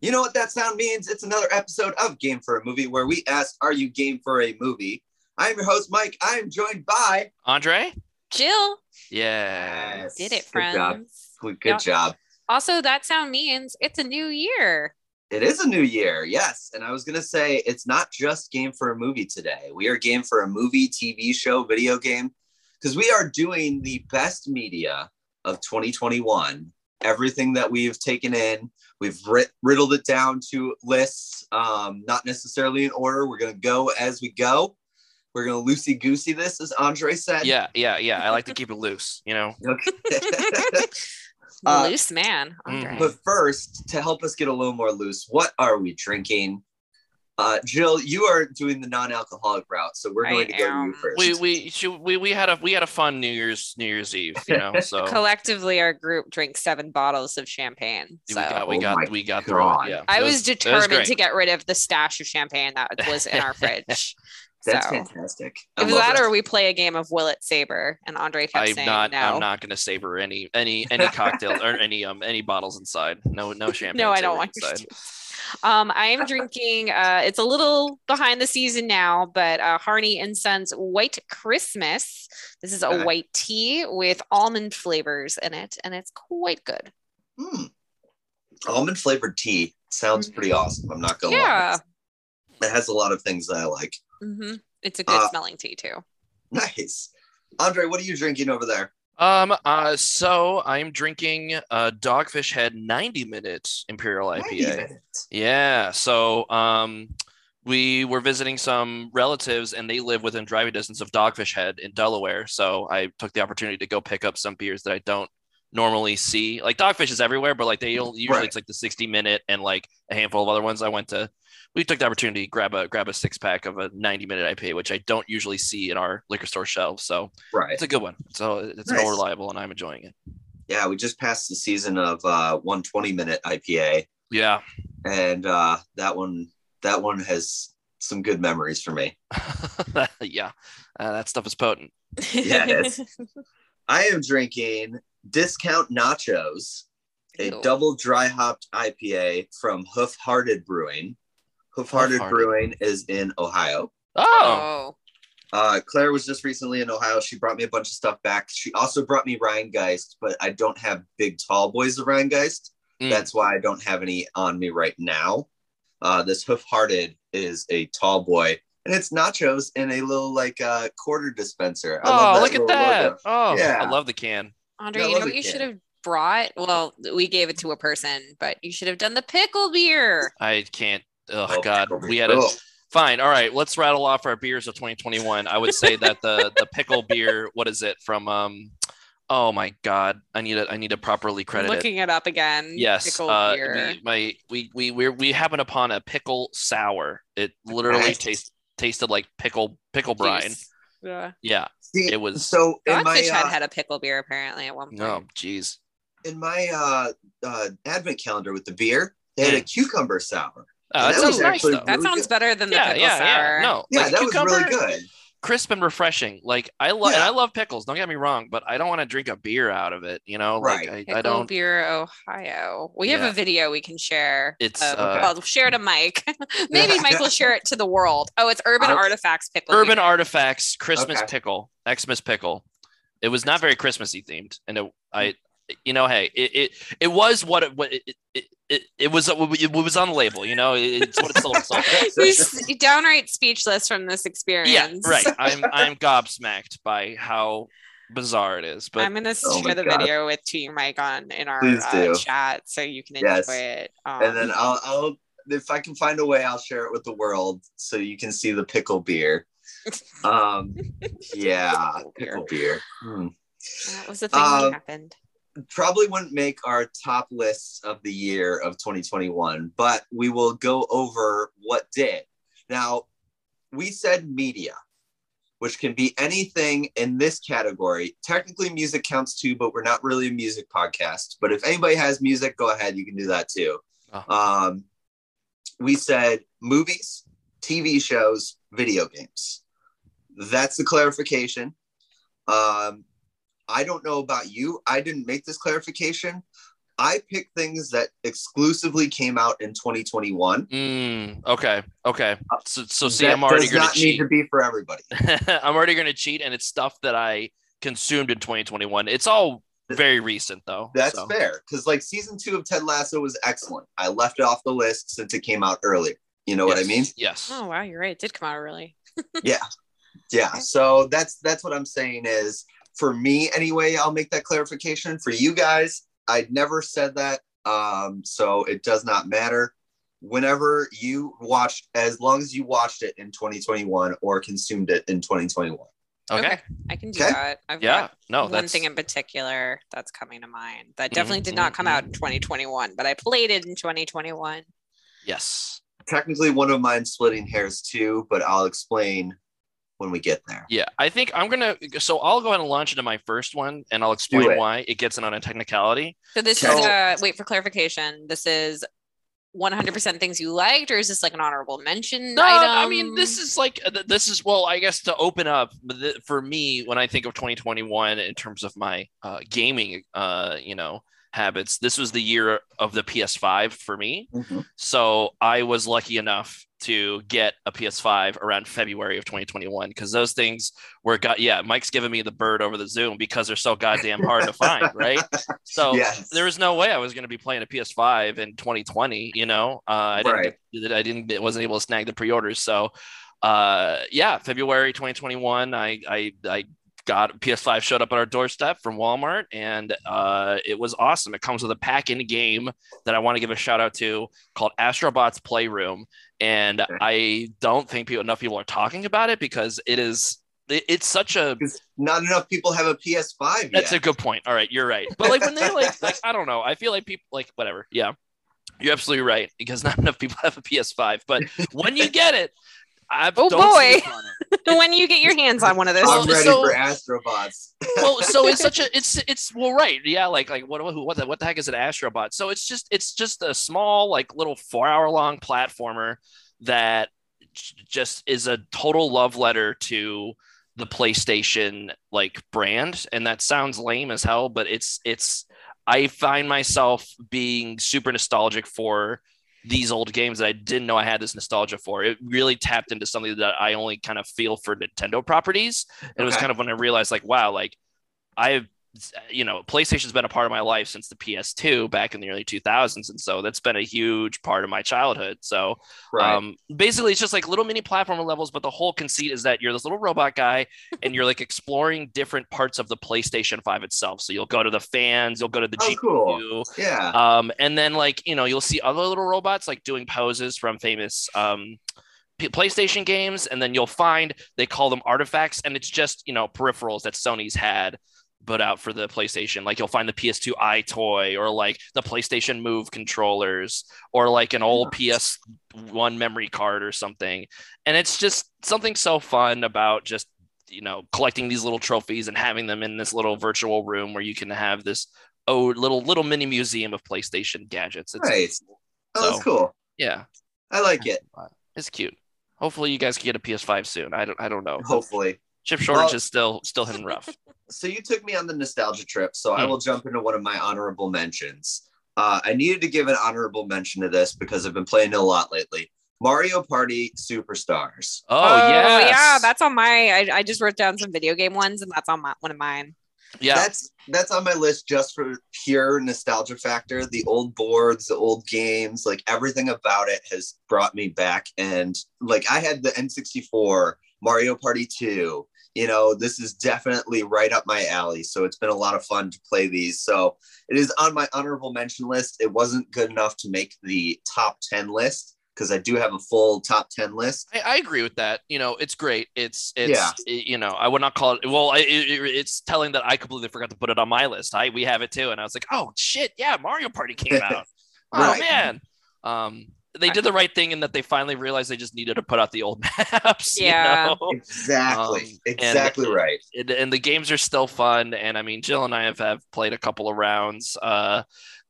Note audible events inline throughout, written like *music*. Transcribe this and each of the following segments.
You know what that sound means? It's another episode of Game for a Movie where we ask, Are you game for a movie? I'm your host, Mike. I am joined by Andre? Jill. Yeah. Yes, Did it, good friends. job. Good, good job. Also, that sound means it's a new year. It is a new year, yes. And I was going to say, it's not just game for a movie today. We are game for a movie, TV show, video game, because we are doing the best media of 2021. Everything that we've taken in, we've rid- riddled it down to lists, um, not necessarily in order. We're going to go as we go. We're going to loosey goosey this, as Andre said. Yeah, yeah, yeah. I like to keep it loose, you know. *laughs* Okay. *laughs* Uh, Loose man, Andre. But first, to help us get a little more loose, what are we drinking? Uh, Jill, you are doing the non-alcoholic route, so we're I going to go to you am. first. We we should, we we had a we had a fun New Year's New Year's Eve, you know. *laughs* So Collectively, our group drinks seven bottles of champagne. So got we Oh got my we got through it. Yeah. I was, was determined great. to get rid of the stash of champagne that was in our *laughs* fridge. That's so fantastic. I if love that or we play a game of Will It Saber, and Andre kept I'm saying not no. I'm not gonna savor any any any cocktail or any um any bottles inside. No no champagne. *laughs* no, I don't savory want you inside. To. Um, I am drinking. Uh, it's a little behind the season now, but uh, Harney and Sons White Christmas. This is a white tea with almond flavors in it, and it's quite good. Hmm. Almond flavored tea sounds pretty awesome. I'm not gonna Yeah, lie. It has a lot of things that I like. Mm-hmm. it's a good Uh, smelling tea too. Nice. Andre, what are you drinking over there? Um uh so I'm drinking uh Dogfish Head 90 minute Imperial IPA. Yeah. So um we were visiting some relatives and they live within driving distance of Dogfish Head in Delaware. So I took the opportunity to go pick up some beers that I don't normally see. Like Dogfish is everywhere, but like they usually Right. it's like the 60 minute and like a handful of other ones. I went to we took the opportunity to grab a grab a six pack of a 90 minute IPA, which I don't usually see in our liquor store shelves. So Right. it's a good one. So it's Nice. more reliable and I'm enjoying it. Yeah, we just passed the season of uh 120 minute IPA. Yeah. And uh that one that one has some good memories for me. *laughs* yeah. Uh, that stuff is potent. *laughs* Yeah, it is. *laughs* I am drinking Discount Nachos, a Ew. double dry hopped IPA from Hoof Hearted Brewing. Hoof Hearted Brewing is in Ohio. Oh, Oh, Uh, Claire was just recently in Ohio. She brought me a bunch of stuff back. She also brought me Rhinegeist, but I don't have big tall boys of Rhinegeist. Mm. That's why I don't have any on me right now. Uh, this Hoof Hearted is a tall boy, and it's nachos in a little like uh, quarter dispenser. I love oh, look at that. logo. Oh, Yeah. I love the can. Andre, Yeah, you know what you should have brought? Well, we gave it to a person, but you should have done the pickle beer. I can't. Oh, Oh, God. We had a Oh, fine. All right. Let's rattle off our beers of 2021. I would say that the the pickle beer, what is it from? Um, oh my God. I need to I need to properly credit it. Looking it up again. Yes, Pickle uh, beer. we, my we we we we happened upon a pickle sour. It literally Nice. taste, tasted like pickle pickle brine. Juice. Yeah. Yeah. See, It was- so in my Dogfish had uh, had a pickle beer apparently at one point. Oh, jeez. in my uh, uh, advent calendar with the beer. They had a cucumber sour. Uh, that that sounds was nice actually though. That sounds good. better than the Yeah, pickle yeah, sour. yeah. No, Yeah, like that cucumber, was really good. Crisp and refreshing. Like I love, and Yeah. I love pickles. Don't get me wrong, but I don't want to drink a beer out of it. You know, Right. like I, Pickle I don't. beer, Ohio. We have a video we can share. It's, of- uh, well, share to Mike. *laughs* Maybe Mike will share it to the world. Oh, it's Urban I'll- Artifacts pickle. Urban beer. Artifacts Christmas Okay. pickle, Xmas pickle. It was not very Christmassy themed, and it, I, you know, hey, it it, it was what it what it, it, it, it was it was on the label. You know, it's what it sold itself. as. *laughs* He's downright speechless from this experience. yeah, right. *laughs* I'm I'm gobsmacked by how bizarre it is, but I'm gonna Oh share the God. video with Team Mike on in our uh, chat so you can enjoy Yes. it. Um, and then I'll, I'll if I can find a way, I'll share it with the world so you can see the pickle beer. *laughs* Um, yeah, Pickle beer. pickle beer. Hmm. that was the thing Um, that happened. Probably wouldn't make our top lists of the year of 2021, but we will go over what did. Now, we said media, which can be anything in this category. Technically, music counts too, but we're not really a music podcast. But if anybody has music, go ahead. You can do that too. Oh. Um, we said movies, TV shows, video games. That's the clarification. Um, I don't know about you. I didn't make this clarification. I picked things that exclusively came out in 2021. Mm, okay. Okay. So, so see, That I'm already does going to not need to be for everybody. *laughs* I'm already going to cheat, and it's stuff that I consumed in 2021. It's all very recent, though. That's so. fair because like season two of Ted Lasso was excellent. I left it off the list since it came out earlier. You know what I mean? Yes. Oh wow, you're right. It did come out early. *laughs* Yeah. Yeah. So that's that's what I'm saying is for me anyway. I'll make that clarification for you guys. I never said that, um, so it does not matter. Whenever you watched, as long as you watched it in 2021 or consumed it in 2021. Okay. I can do Okay. that. I've Yeah. got No, one that's thing in particular that's coming to mind that Mhm, definitely did not come out in 2021, but I played it in 2021. yes. Technically, one of mine splitting hairs too, but I'll explain when we get there. Yeah, I think I'm gonna. So I'll go ahead and launch into my first one, and I'll explain it. why it gets in on a technicality. So this Okay. is uh wait for clarification. This is 100% things you liked, or is this like an honorable mention? No, item? I mean this is like uh, this is well, I guess to open up for me when I think of 2021 in terms of my uh, gaming, uh, you know, habits. This was the year of the PS5 for me. So I was lucky enough to get a PS5 around February of 2021 because those things were got yeah, Mike's giving me the bird over the Zoom because they're so goddamn hard to find, right? *laughs* So yes. there was no way I was going to be playing a PS5 in 2020. You know, uh, I didn't. Right. Get, I didn't. wasn't able to snag the pre-orders. So, uh, yeah, February 2021, I I I got PS5 showed up at our doorstep from Walmart, and uh, it was awesome. It comes with a pack-in game that I want to give a shout out to called Astrobots Playroom, and Okay. I don't think people, enough people are talking about it because it is. It, it's such a not enough people have a PS5 that's a good point. All right, you're right. But like when they like, like I don't know. I feel like people like whatever. Yeah, you're absolutely right because not enough people have a PS5. But when you get it, I Oh, boy. sleep *laughs* when you get your hands on one of those. Well, I'm ready so- for Astrobots. *laughs* Well, so it's such a *laughs* it's it's well right. Yeah, like like what what the, what the heck is an Astrobot? So it's just it's just a small like little four hour long platformer that just is a total love letter to the PlayStation like brand and that sounds lame as hell but it's it's I find myself being super nostalgic for these old games that I didn't know I had this nostalgia for. It really tapped into something that I only kind of feel for Nintendo properties. And it was kind of when I realized like wow, like I've you know, PlayStation's been a part of my life since the PS2 back in the early 2000s and so that's been a huge part of my childhood. So Right. um, basically, it's just like little mini platformer levels, but the whole conceit is that you're this little robot guy and you're like exploring different parts of the PlayStation 5 itself. So you'll go to the fans, you'll go to the Oh, GPU. cool. yeah. Um, and then like, you know, you'll see other little robots like doing poses from famous um, PlayStation games. And then you'll find they call them artifacts and it's just, you know, peripherals that Sony's had put out for the PlayStation. Like you'll find the PS2 EyeToy or like the PlayStation Move controllers or like an old PS1 memory card or something. And it's just something so fun about just you know collecting these little trophies and having them in this little virtual room where you can have this oh little little mini museum of PlayStation gadgets. It's Right. Oh, that's cool. yeah, I like it. it's cute. Hopefully you guys can get a PS5 soon. I don't I don't know. Hopefully. Chip shortage Well- is still still hitting rough. So you took me on the nostalgia trip, so I Hmm. will jump into one of my honorable mentions. Uh, I needed to give an honorable mention to this because I've been playing it a lot lately. Mario Party Superstars. Oh, yes. yeah, that's on my. I, I just wrote down some video game ones, and that's on my one of mine. yeah. That's that's on my list just for pure nostalgia factor. The old boards, the old games, like everything about it has brought me back. And like I had the N64, Mario Party 2. You know, this is definitely right up my alley. So it's been a lot of fun to play these. So it is on my honorable mention list. It wasn't good enough to make the top 10 list because I do have a full top 10 list. I, I agree with that. You know, it's great. It's it's Yeah. it- you know, I would not call it. Well, I, it, it- it's telling that I completely forgot to put it on my list. I we have it too, and I was like, oh shit, yeah, Mario Party came *laughs* out. oh Right. man, um, they did the right thing in that they finally realized they just needed to put out the old *laughs* maps. you Yeah. know? Exactly. Um, and- exactly right. and, and the games are still fun. And I mean, Jill and I have, have played a couple of rounds, uh,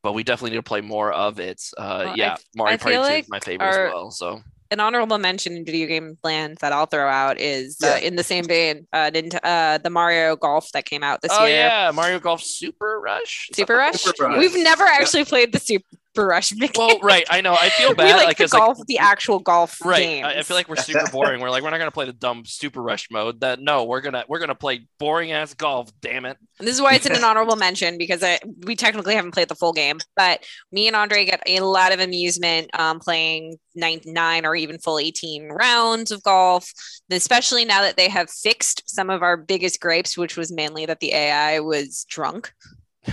but we definitely need to play more of it. Uh, Well, yeah, f- Mario I Party 2 like is my favorite our- as well. So an honorable mention in video game land that I'll throw out is Yeah. uh, in the same vein, uh, Nint- uh, the Mario Golf that came out this oh year. yeah, Mario Golf Super Rush. Super Rush. Super Rush. We've never actually played the Super Rush. mechanic. Well, *laughs* right. I know. I feel we bad. like, like the it's like golf, the actual golf right. games. I, I feel like we're super *laughs* boring. We're like we're not gonna play the dumb Super Rush mode. That no, we're gonna we're gonna play boring ass golf. Damn it. And this is why it's in an *laughs* honorable mention because I, we technically haven't played the full game, but me and Andre get a lot of amusement um, playing nine, nine or even full 18 rounds of golf, especially now that they have fixed some of our biggest grapes, which was mainly that the AI was drunk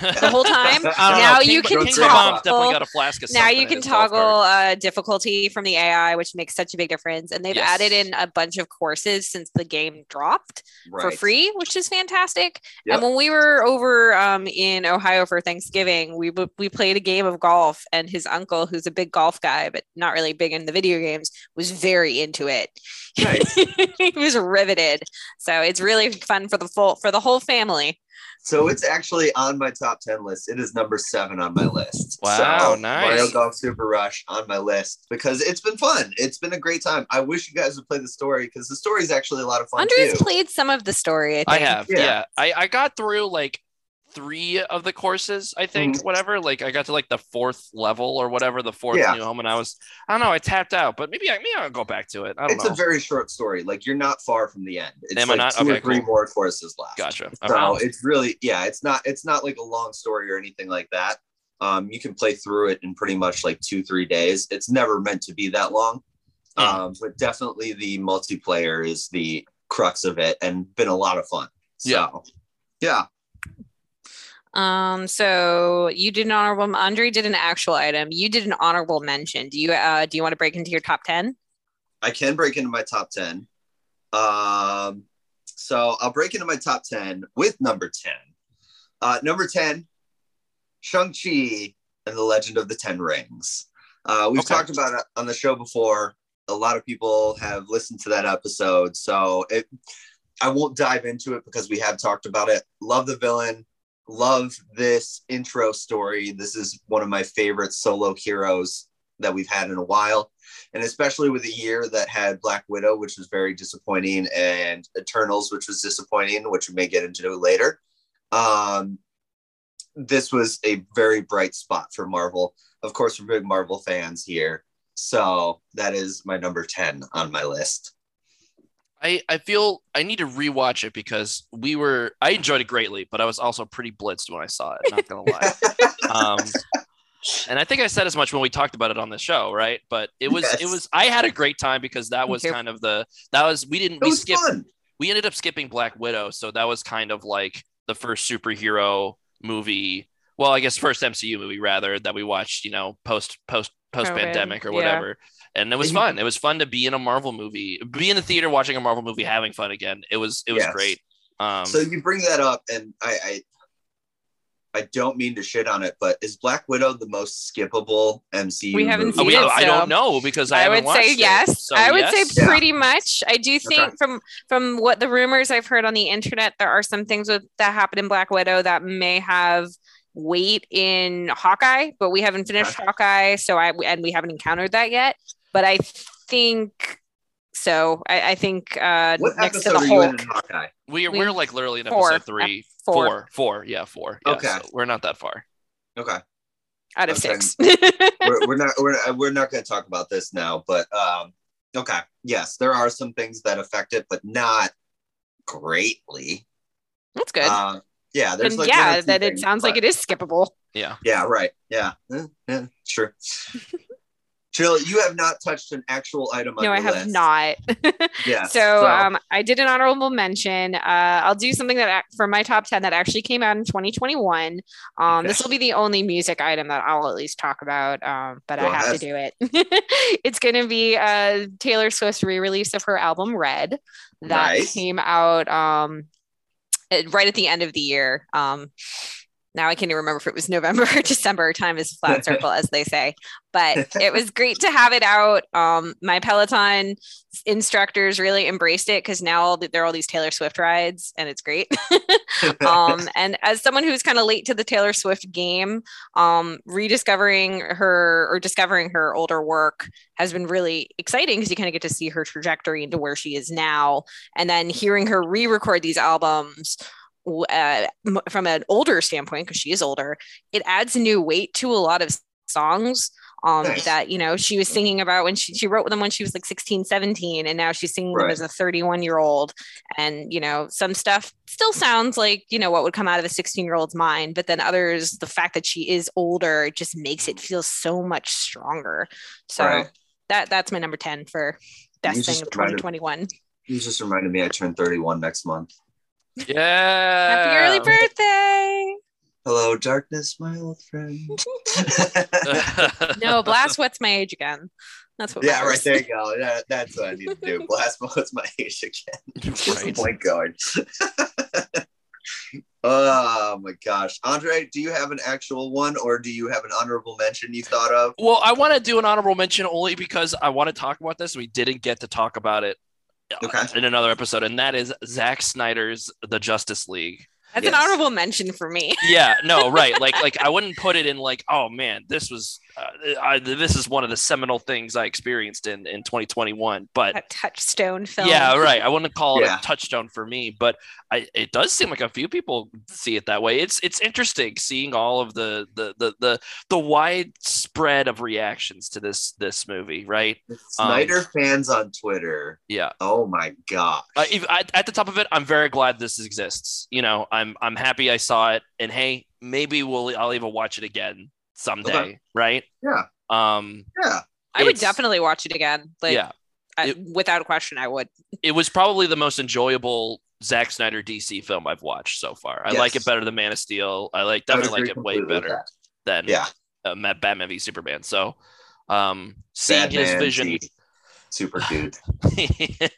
the whole time. *laughs* Now know. you King, can King toggle- got a flask of now you can toggle uh, difficulty from the AI, which makes such a big difference. And they've Yes. added in a bunch of courses since the game dropped for free, which is fantastic. Yep. And when we were over um, in Ohio for Thanksgiving, we we played a game of golf, and his uncle, who's a big golf guy but not really big in the video games, was very into it. *laughs* Nice. he was riveted. So it's really fun for the full for the whole family. So it's actually on my top 10 list. It is number seven on my list. Wow, so, nice. Mario Golf Super Rush on my list because it's been fun. It's been a great time. I wish you guys would play the story because the story is actually a lot of fun Andre's too. played some of the story. I think. I have, Yeah. yeah. I, I got through like three of the courses, I think, Mm-hmm. whatever. Like I got to like the fourth level or whatever, the fourth Yeah. new home, and I was, I don't know, I tapped out, but maybe I maybe I'll go back to it. I don't It's know. a very short story. Like you're not far from the end. It's Am I like not? two Okay, or three cool. more courses left. gotcha. So it's really, yeah, it's not, it's not like a long story or anything like that. Um, you can play through it in pretty much like two, three days. It's never meant to be that long. Hmm. Um, but definitely the multiplayer is the crux of it and been a lot of fun. So Yeah. yeah. Um, so you did an honorable Andre did an actual item. You did an honorable mention. Do you uh do you want to break into your top 10? I can break into my top 10. Um, so I'll break into my top 10 with number 10. Uh, number 10, Shang-Chi and the Legend of the Ten Rings. Uh, we've Okay. talked about it on the show before. A lot of people have listened to that episode. So it, I won't dive into it because we have talked about it. Love the villain. Love this intro story. This is one of my favorite solo heroes that we've had in a while and especially with a year that had Black Widow, which was very disappointing, and Eternals, which was disappointing, which we may get into later. Um, this was a very bright spot for Marvel. Of course, we're big Marvel fans here, so that is my number ten on my list. I, I feel I need to rewatch it because we were I enjoyed it greatly, but I was also pretty blitzed when I saw it. Not gonna lie. *laughs* um, and I think I said as much when we talked about it on the show, right? But it was it was I had a great time because that was kind of the that was we didn't we skipped fun. we ended up skipping Black Widow, so that was kind of like the first superhero movie. Well, I guess first MCU movie rather that we watched, you know, post post post pandemic or yeah. Whatever. And it was And you- fun. It was fun to be in a Marvel movie, be in the theater watching a Marvel movie, having fun again. It was it was Yes. great. Um, so you bring that up, and I, I, I don't mean to shit on it, but is Black Widow the most skippable MCU? We haven't movie? oh, seen we, it, I so- don't know because I, I, would say watched it. yes. So I would yes. say Yeah. pretty much. I do think Okay. from from what the rumors I've heard on the internet, there are some things with, that happened in Black Widow that may have weight in Hawkeye, but we haven't finished Hawkeye, so I and we haven't encountered that yet. But I think so. I, I think uh, What next to the are you in, Hulk, we, we- we're like literally in four. episode three, Four. four, four, yeah, four. Yeah, Okay. so we're not that far. Okay. out of Okay. six. we're, *laughs* we're not we're, we're not going to talk about this now but um okay yes there are some things that affect it but not greatly That's good. uh, yeah there's and like yeah, two that it things, sounds like it is skippable. Yeah. yeah right yeah Eh, yeah sure *laughs* Jill, you have not touched an actual item on No, I have list. not. *laughs* yeah. *laughs* so, um, I did an honorable mention. Uh, I'll do something that for my top 10 that actually came out in 2021. Um, This will be the only music item that I'll at least talk about, um, but Go I have ahead. to do it. *laughs* it's going to be uh, Taylor Swift's re release of her album Red that Nice. came out um, right at the end of the year. Now I can't even remember if it was November or *laughs* December. Time is flat circle, as they say. But it was great to have it out. Um, my Peloton instructors really embraced it because now there are all these Taylor Swift rides, and it's great. *laughs* um, *laughs* and as someone who's kind of late to the Taylor Swift game, um, rediscovering her or discovering her older work has been really exciting because you kind of get to see her trajectory into where she is now, and then hearing her re-record these albums uh, from an older standpoint, because she is older, it adds new weight to a lot of songs um, nice. that you know she was singing about when she, she wrote them when she was like 16 17 and now she's singing right. them as a 31 year old and you know some stuff still sounds like you know what would come out of a 16 year old's mind but then others the fact that she is older just makes it feel so much stronger so right. that that's my number 10 for best thing of 2021 you just reminded me i turn 31 next month yeah. Happy early birthday. Hello, darkness, my old friend. no, blast what's my age again. That's what. Yeah, matters. right there you go. Yeah, that's what I need to do. *laughs* Blast what's my age again. What's the point going? *laughs* oh my gosh, Andre, do you have an actual one, or do you have an honorable mention you thought of? Well, I want to do an honorable mention only because I want to talk about this. We didn't get to talk about it okay. in another episode, and that is Zack Snyder's The Justice League. That's yes. an honorable mention for me. yeah, no, right. *laughs* Like, like I wouldn't put it in like, oh man, this was, uh, I, this is one of the seminal things I experienced in in 2021. But a touchstone film. Yeah, right. I wouldn't call it yeah. a touchstone for me, but I, it does seem like a few people see it that way. It's it's interesting seeing all of the the the the, the widespread of reactions to this this movie. Right, Snyder um, fans on Twitter. Yeah. Oh my god. Uh, at the top of it, I'm very glad this exists. You know, I'm I'm I'm happy I saw it, and hey, maybe we'll I'll even watch it again someday, okay. right? Yeah. Um. Yeah. I would definitely watch it again. Like, yeah. I, it, without a question, I would. It was probably the most enjoyable Zack Snyder DC film I've watched so far. I yes. like it better than Man of Steel. I like definitely like it way better than yeah. Uh, Batman v Superman. So, um, seeing Batman his vision, super dude. *laughs*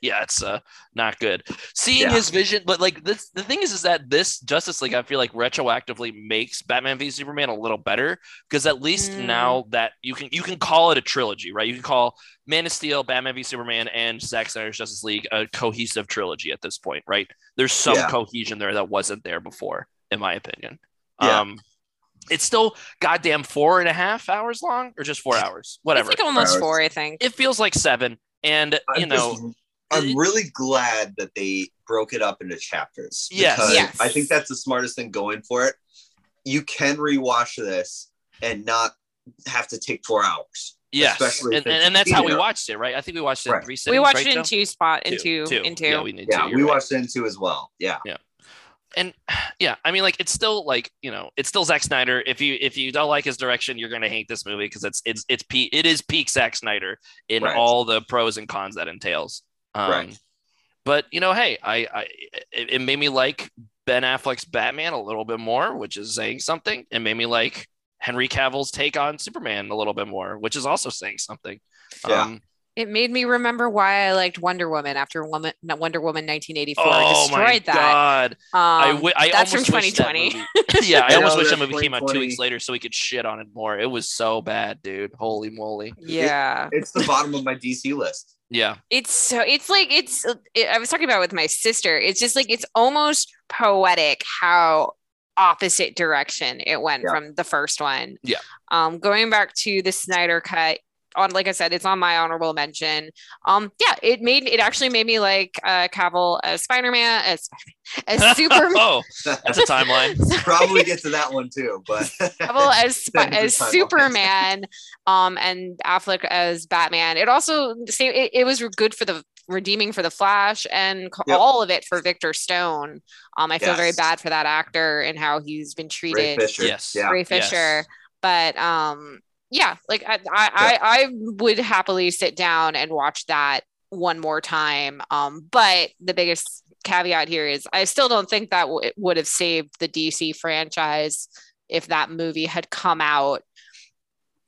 yeah, it's uh, not good. Seeing yeah. his vision, but like this, the thing is, is that this Justice League, I feel like retroactively makes Batman v Superman a little better because at least mm. now that you can you can call it a trilogy, right? You can call Man of Steel, Batman v Superman, and Zack Snyder's Justice League a cohesive trilogy at this point, right? There's some yeah. cohesion there that wasn't there before, in my opinion. Yeah. Um, it's still goddamn four and a half hours long or just four hours whatever it's like almost four, i think it feels like seven and you I'm know just, i'm really glad that they broke it up into chapters yes, yes i think that's the smartest thing going for it you can rewatch this and not have to take four hours Yes, and, and, and, that's how we watched it, right? I think we watched it right. in three sittings. We watched right, it in two spot, in two, two, in two. Yeah, we, yeah, we right. watched it in two as well. Yeah, yeah and *sighs* yeah, I mean, like it's still like you know, it's still Zack Snyder. If you if you don't like his direction, you're gonna hate this movie because it's it's it's peak, it is peak Zack Snyder in right. all the pros and cons that entails. Um, right. But you know, hey, I, I it, it made me like Ben Affleck's Batman a little bit more, which is saying something. It made me like Henry Cavill's take on Superman a little bit more, which is also saying something. Yeah. Um, it made me remember why I liked Wonder Woman after Woman, Wonder Woman 1984. Oh destroyed my that. god! Um, I, w- I that's from 2020. That *laughs* yeah, I almost wish that movie came out two weeks later so we could shit on it more. It was so bad, dude. Holy moly! Yeah, it, it's the bottom of my DC list. Yeah, it's so it's like it's. It, I was talking about with my sister. It's just like it's almost poetic how opposite direction it went yeah. from the first one. Yeah. Um, going back to the Snyder cut, on like I said, it's on my honorable mention. Um, yeah, it made it actually made me like uh Cavill as Spider-Man, as as *laughs* Superman. oh, that's a *laughs* timeline. Probably get to that one too, but *laughs* Cavill as as Superman, um, and Affleck as Batman. It also it, it was good for the redeeming for the Flash and yep. all of it for Victor Stone. Um, I feel yes. very bad for that actor and how he's been treated. Ray Fisher. Yes, yeah. Ray Fisher. Yes. But um, yeah, like I, I, I, I would happily sit down and watch that one more time. Um, but the biggest caveat here is I still don't think that w- would have saved the DC franchise if that movie had come out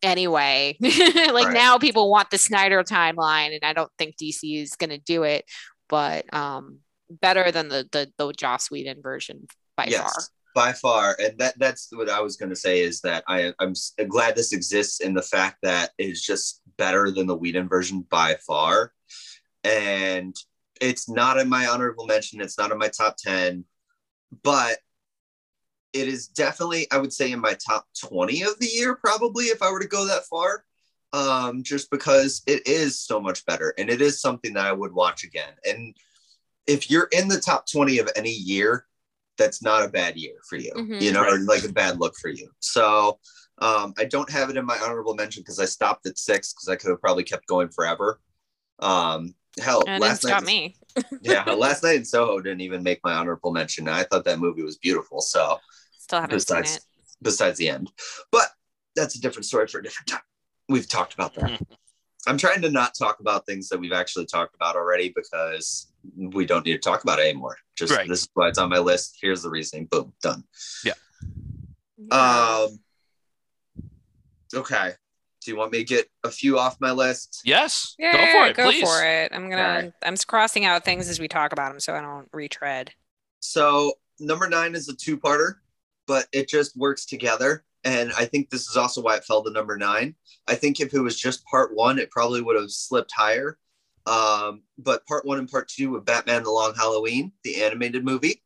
anyway. *laughs* like right. now people want the Snyder timeline and I don't think DC is going to do it, but um better than the the the Joss Whedon version by yes. far. By far and that that's what i was going to say is that i i'm glad this exists in the fact that it's just better than the Whedon version by far. And it's not in my honorable mention it's not in my top 10 but it is definitely i would say in my top 20 of the year probably if i were to go that far um just because it is so much better and it is something that i would watch again. And if you're in the top 20 of any year that's not a bad year for you Mhm. you know or like a bad look for you so um i don't have it in my honorable mention because i stopped at six because i could have probably kept going forever um hell And last stop night me. *laughs* yeah last night in soho didn't even make my honorable mention i thought that movie was beautiful so Still haven't seen besides it. besides the end but that's a different story for a different time we've talked about that Mhm. I'm trying to not talk about things that we've actually talked about already because we don't need to talk about it anymore just Right. this is why it's on my list here's the reasoning boom done Yeah. um okay do you want me to get a few off my list Yes. yeah, go for it, go please. for it. I'm gonna. Okay. I'm crossing out things as we talk about them, so I don't retread. So number nine is a two-parter, but it just works together. And I think this is also why it fell to number nine. I think if it was just part one, it probably would have slipped higher. Um, but part one and part two of Batman the Long Halloween, the animated movie,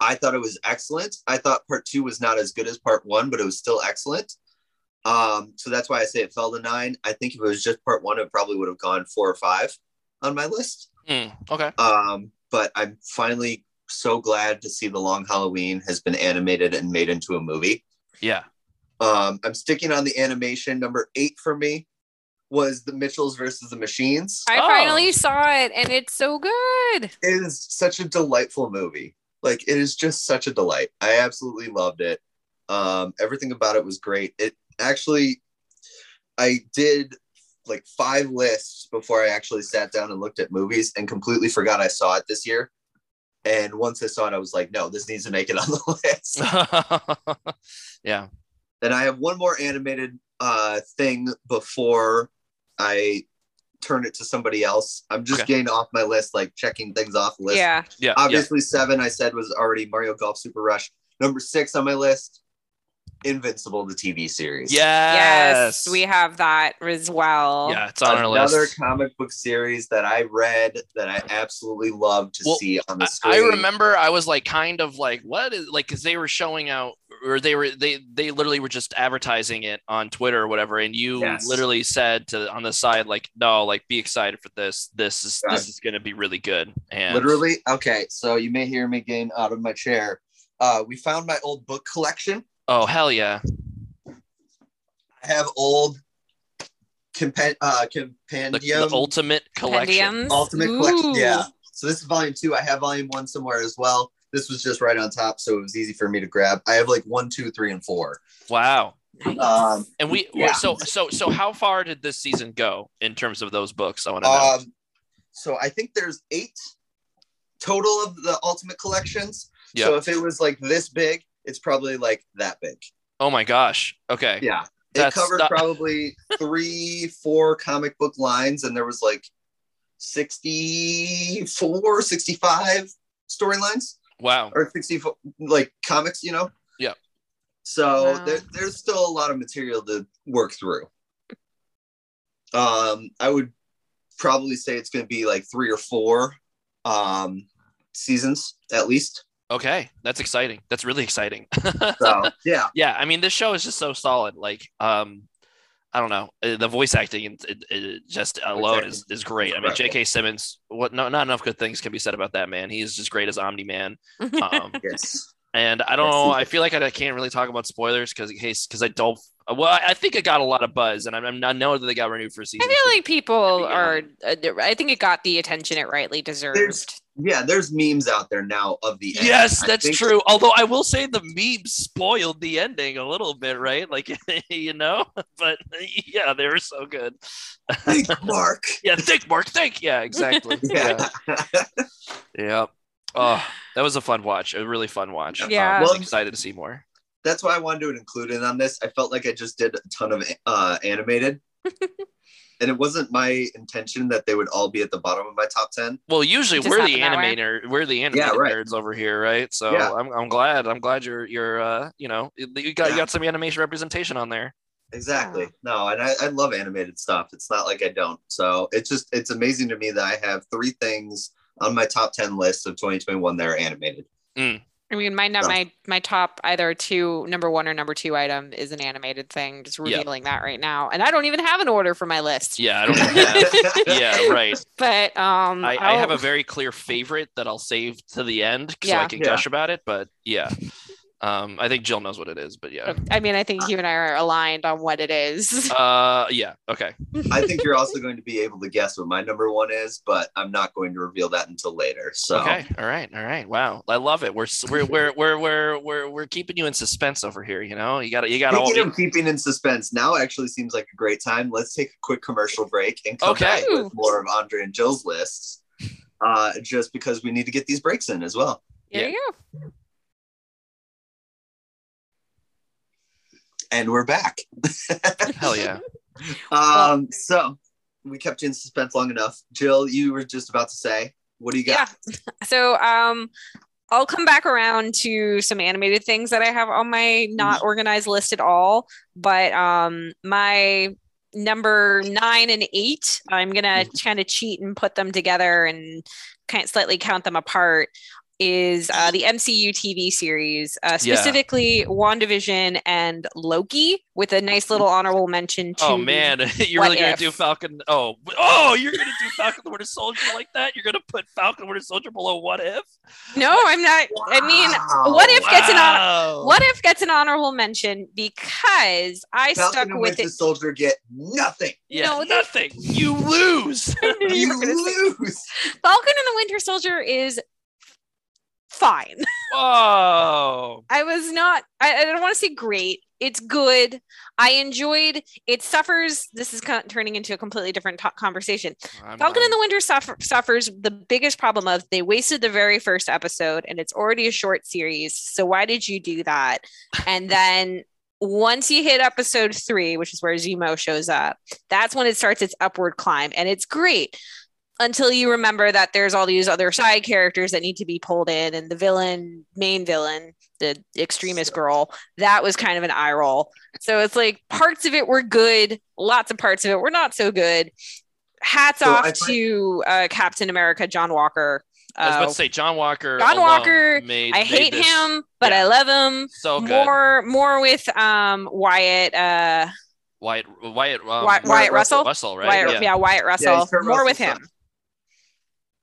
I thought it was excellent. I thought part two was not as good as part one, but it was still excellent. Um, so that's why I say it fell to nine. I think if it was just part one, it probably would have gone four or five on my list. Hmm, okay. Um, but I'm finally so glad to see The Long Halloween has been animated and made into a movie. Yeah. Um, I'm sticking on the animation. Number eight for me was The Mitchells versus the Machines. I Oh. finally saw it, and it's so good. It is such a delightful movie. Like it is just such a delight. I absolutely loved it. Um, everything about it was great. It actually, I did like five lists before I actually sat down and looked at movies and completely forgot I saw it this year. And once I saw it, I was like, no, this needs to make it on the *laughs* list. *laughs* yeah. and I have one more animated uh, thing before I turn it to somebody else. I'm just Okay. getting off my list, like checking things off the list. Yeah. Yeah. yeah. Obviously, seven I said was already Mario Golf Super Rush. Number six on my list, Invincible, the TV series. Yes. Yes, we have that as well. Yeah, it's on our Another comic book series that I read that I absolutely love to Well, see on the screen. I remember I was like kind of like what is like because they were showing out or they were they they literally were just advertising it on Twitter or whatever and you Yes. literally said to on the side like no like be excited for this this is Right. this is gonna be really good and Literally, okay. So you may hear me getting out of my chair. Uh, we found my old book collection. Oh hell yeah I have old compen- uh, the, compendium, the ultimate collection Compendiums. ultimate collection. Yeah. So this is volume two. I have volume one somewhere as well. This was just right on top, so it was easy for me to grab. I have like one, two, three, and four. wow Um, and we Yeah. so so so how far did this season go in terms of those books I want to know um, so I think there's eight total of the ultimate collections. So if it was like this big, it's probably like that big. oh my gosh okay Yeah. It covered not- probably *laughs* three, four comic book lines, and there was like 64, 65 storylines wow or 64 like comics, you know? Yeah. So Wow. there, there's still a lot of material to work through. Um, I would probably say it's going to be like three or four um seasons at least. Okay that's exciting. That's really exciting. *laughs* So yeah, *laughs* yeah i mean this show is just so solid like um i don't know uh, the voice acting and it, it just alone is, is great. I mean jk simmons what no not enough good things can be said about that man. He is just great as omni man *laughs* um yes. And i don't know i feel like i can't really talk about spoilers because in case because i don't well I- i think it got a lot of buzz and i'm i know that they got renewed for season I feel two. like people Yeah. are. Uh, I think it got the attention it rightly deserved. There's yeah, there's memes out there now of the end. Yes, that's think- true. Although I will say the meme spoiled the ending a little bit, right? Like *laughs* you know, *laughs* but yeah, they were so good. Think, *laughs* Mark. yeah, think, Mark, think. Yeah, exactly. yeah. Yeah. yeah. Oh, that was a fun watch. A really fun watch. Yeah. Um, Well- excited to see more. That's why I wanted to include it on this. I felt like I just did a ton of uh, animated. *laughs* and it wasn't my intention that they would all be at the bottom of my top ten. Well, usually we're the happened animator, we're the animated right. nerds over here, right? So Yeah. I'm, I'm glad. I'm glad you're you're uh you know you got you got some animation representation on there. Exactly. No, and I, I love animated stuff. It's not like I don't. So it's just it's amazing to me that I have three things on my top ten list of 2021 that are animated. I mean, my no- So- my my top either two number one or number two item is an animated thing. Just Yeah. revealing that right now, and I don't even have an order for my list. Yeah, I don't have. *laughs* yeah, right. But um, I, I have a very clear favorite that I'll save to the end so Yeah. I can Yeah. gush about it. But yeah, um, I think Jill knows what it is. But yeah, I mean, I think you and I are aligned on what it is. *laughs* uh, yeah, okay, I think you're also going to be able to guess what my number one is, but I'm not going to reveal that until later. So okay, all right, all right. Wow, I love it. We're we're we're we're we're we're, we're keeping you in suspense over here. You know, you got to you got to. Speaking of keeping in suspense, now actually seems like a great time. Let's take a quick commercial break and come Okay. back with more of Andre and Jill's lists. Uh, just because we need to get these breaks in as well. There yeah. you go. And we're back. *laughs* Hell yeah. *laughs* Um, so we kept you in suspense long enough. Jill, you were just about to say, what do you got? Yeah. So um I'll come back around to some animated things that I have on my not organized list at all. But um my number nine and eight, I'm gonna kind of cheat and put them together and kind of slightly count them apart. Is uh, the MCU TV series, uh, Yeah. specifically WandaVision and Loki, with a nice little honorable mention to Oh man, *laughs* you're What really gonna if? do Falcon? Oh, oh, you're gonna do Falcon the Winter Soldier like that? You're gonna put Falcon the Winter Soldier below What If? No, I'm not. I mean, what if gets an honor? What if gets an honorable mention because I Falcon stuck and with Winter it. Soldier get nothing. Yeah, No, they- nothing. You lose. You *laughs* *laughs* You were gonna say- lose. Falcon and the Winter Soldier is fine. *laughs* Oh. I was not. I, I don't want to say great. It's good. I enjoyed. It suffers. This is kind of turning into a completely different to- conversation. I'm Falcon and the Winter suffer, suffers the biggest problem of they wasted the very first episode and it's already a short series. So why did you do that? And *laughs* then once you hit episode three, which is where Zemo shows up, that's when it starts its upward climb and it's great until you remember that there's all these other side characters that need to be pulled in and the villain, main villain, the extremist girl, that was kind of an eye roll. So it's like parts of it were good, lots of parts of it were not so good. Hats So off find- to uh, Captain America, John Walker. I was about Uh, to say John Walker. John Walker, Made, I hate this him, but yeah. I love him. So good. More, more with um Wyatt, uh, Wyatt, Wyatt, um, Wyatt, Wyatt Russell. Russell, right? Wyatt, yeah. yeah. Wyatt Russell. Kurt more with him.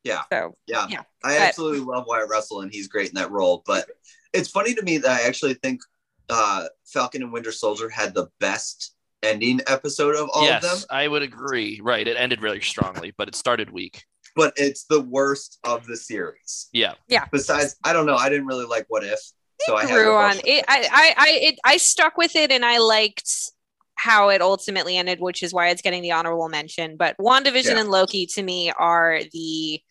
Yeah. So Yeah. Yeah, I but- absolutely love Wyatt Russell and he's great in that role. But it's funny to me that I actually think uh, Falcon and Winter Soldier had the best ending episode of all yes, of them, I would agree. Right. It ended really strongly, but it started weak. but it's the worst of the series. Yeah. Yeah. Besides, I don't know. I didn't really like What If. So I have grew no on it. I, I, I, it, I stuck with it, and I liked how it ultimately ended, which is why it's getting the honorable mention. But WandaVision Yeah. and Loki to me are the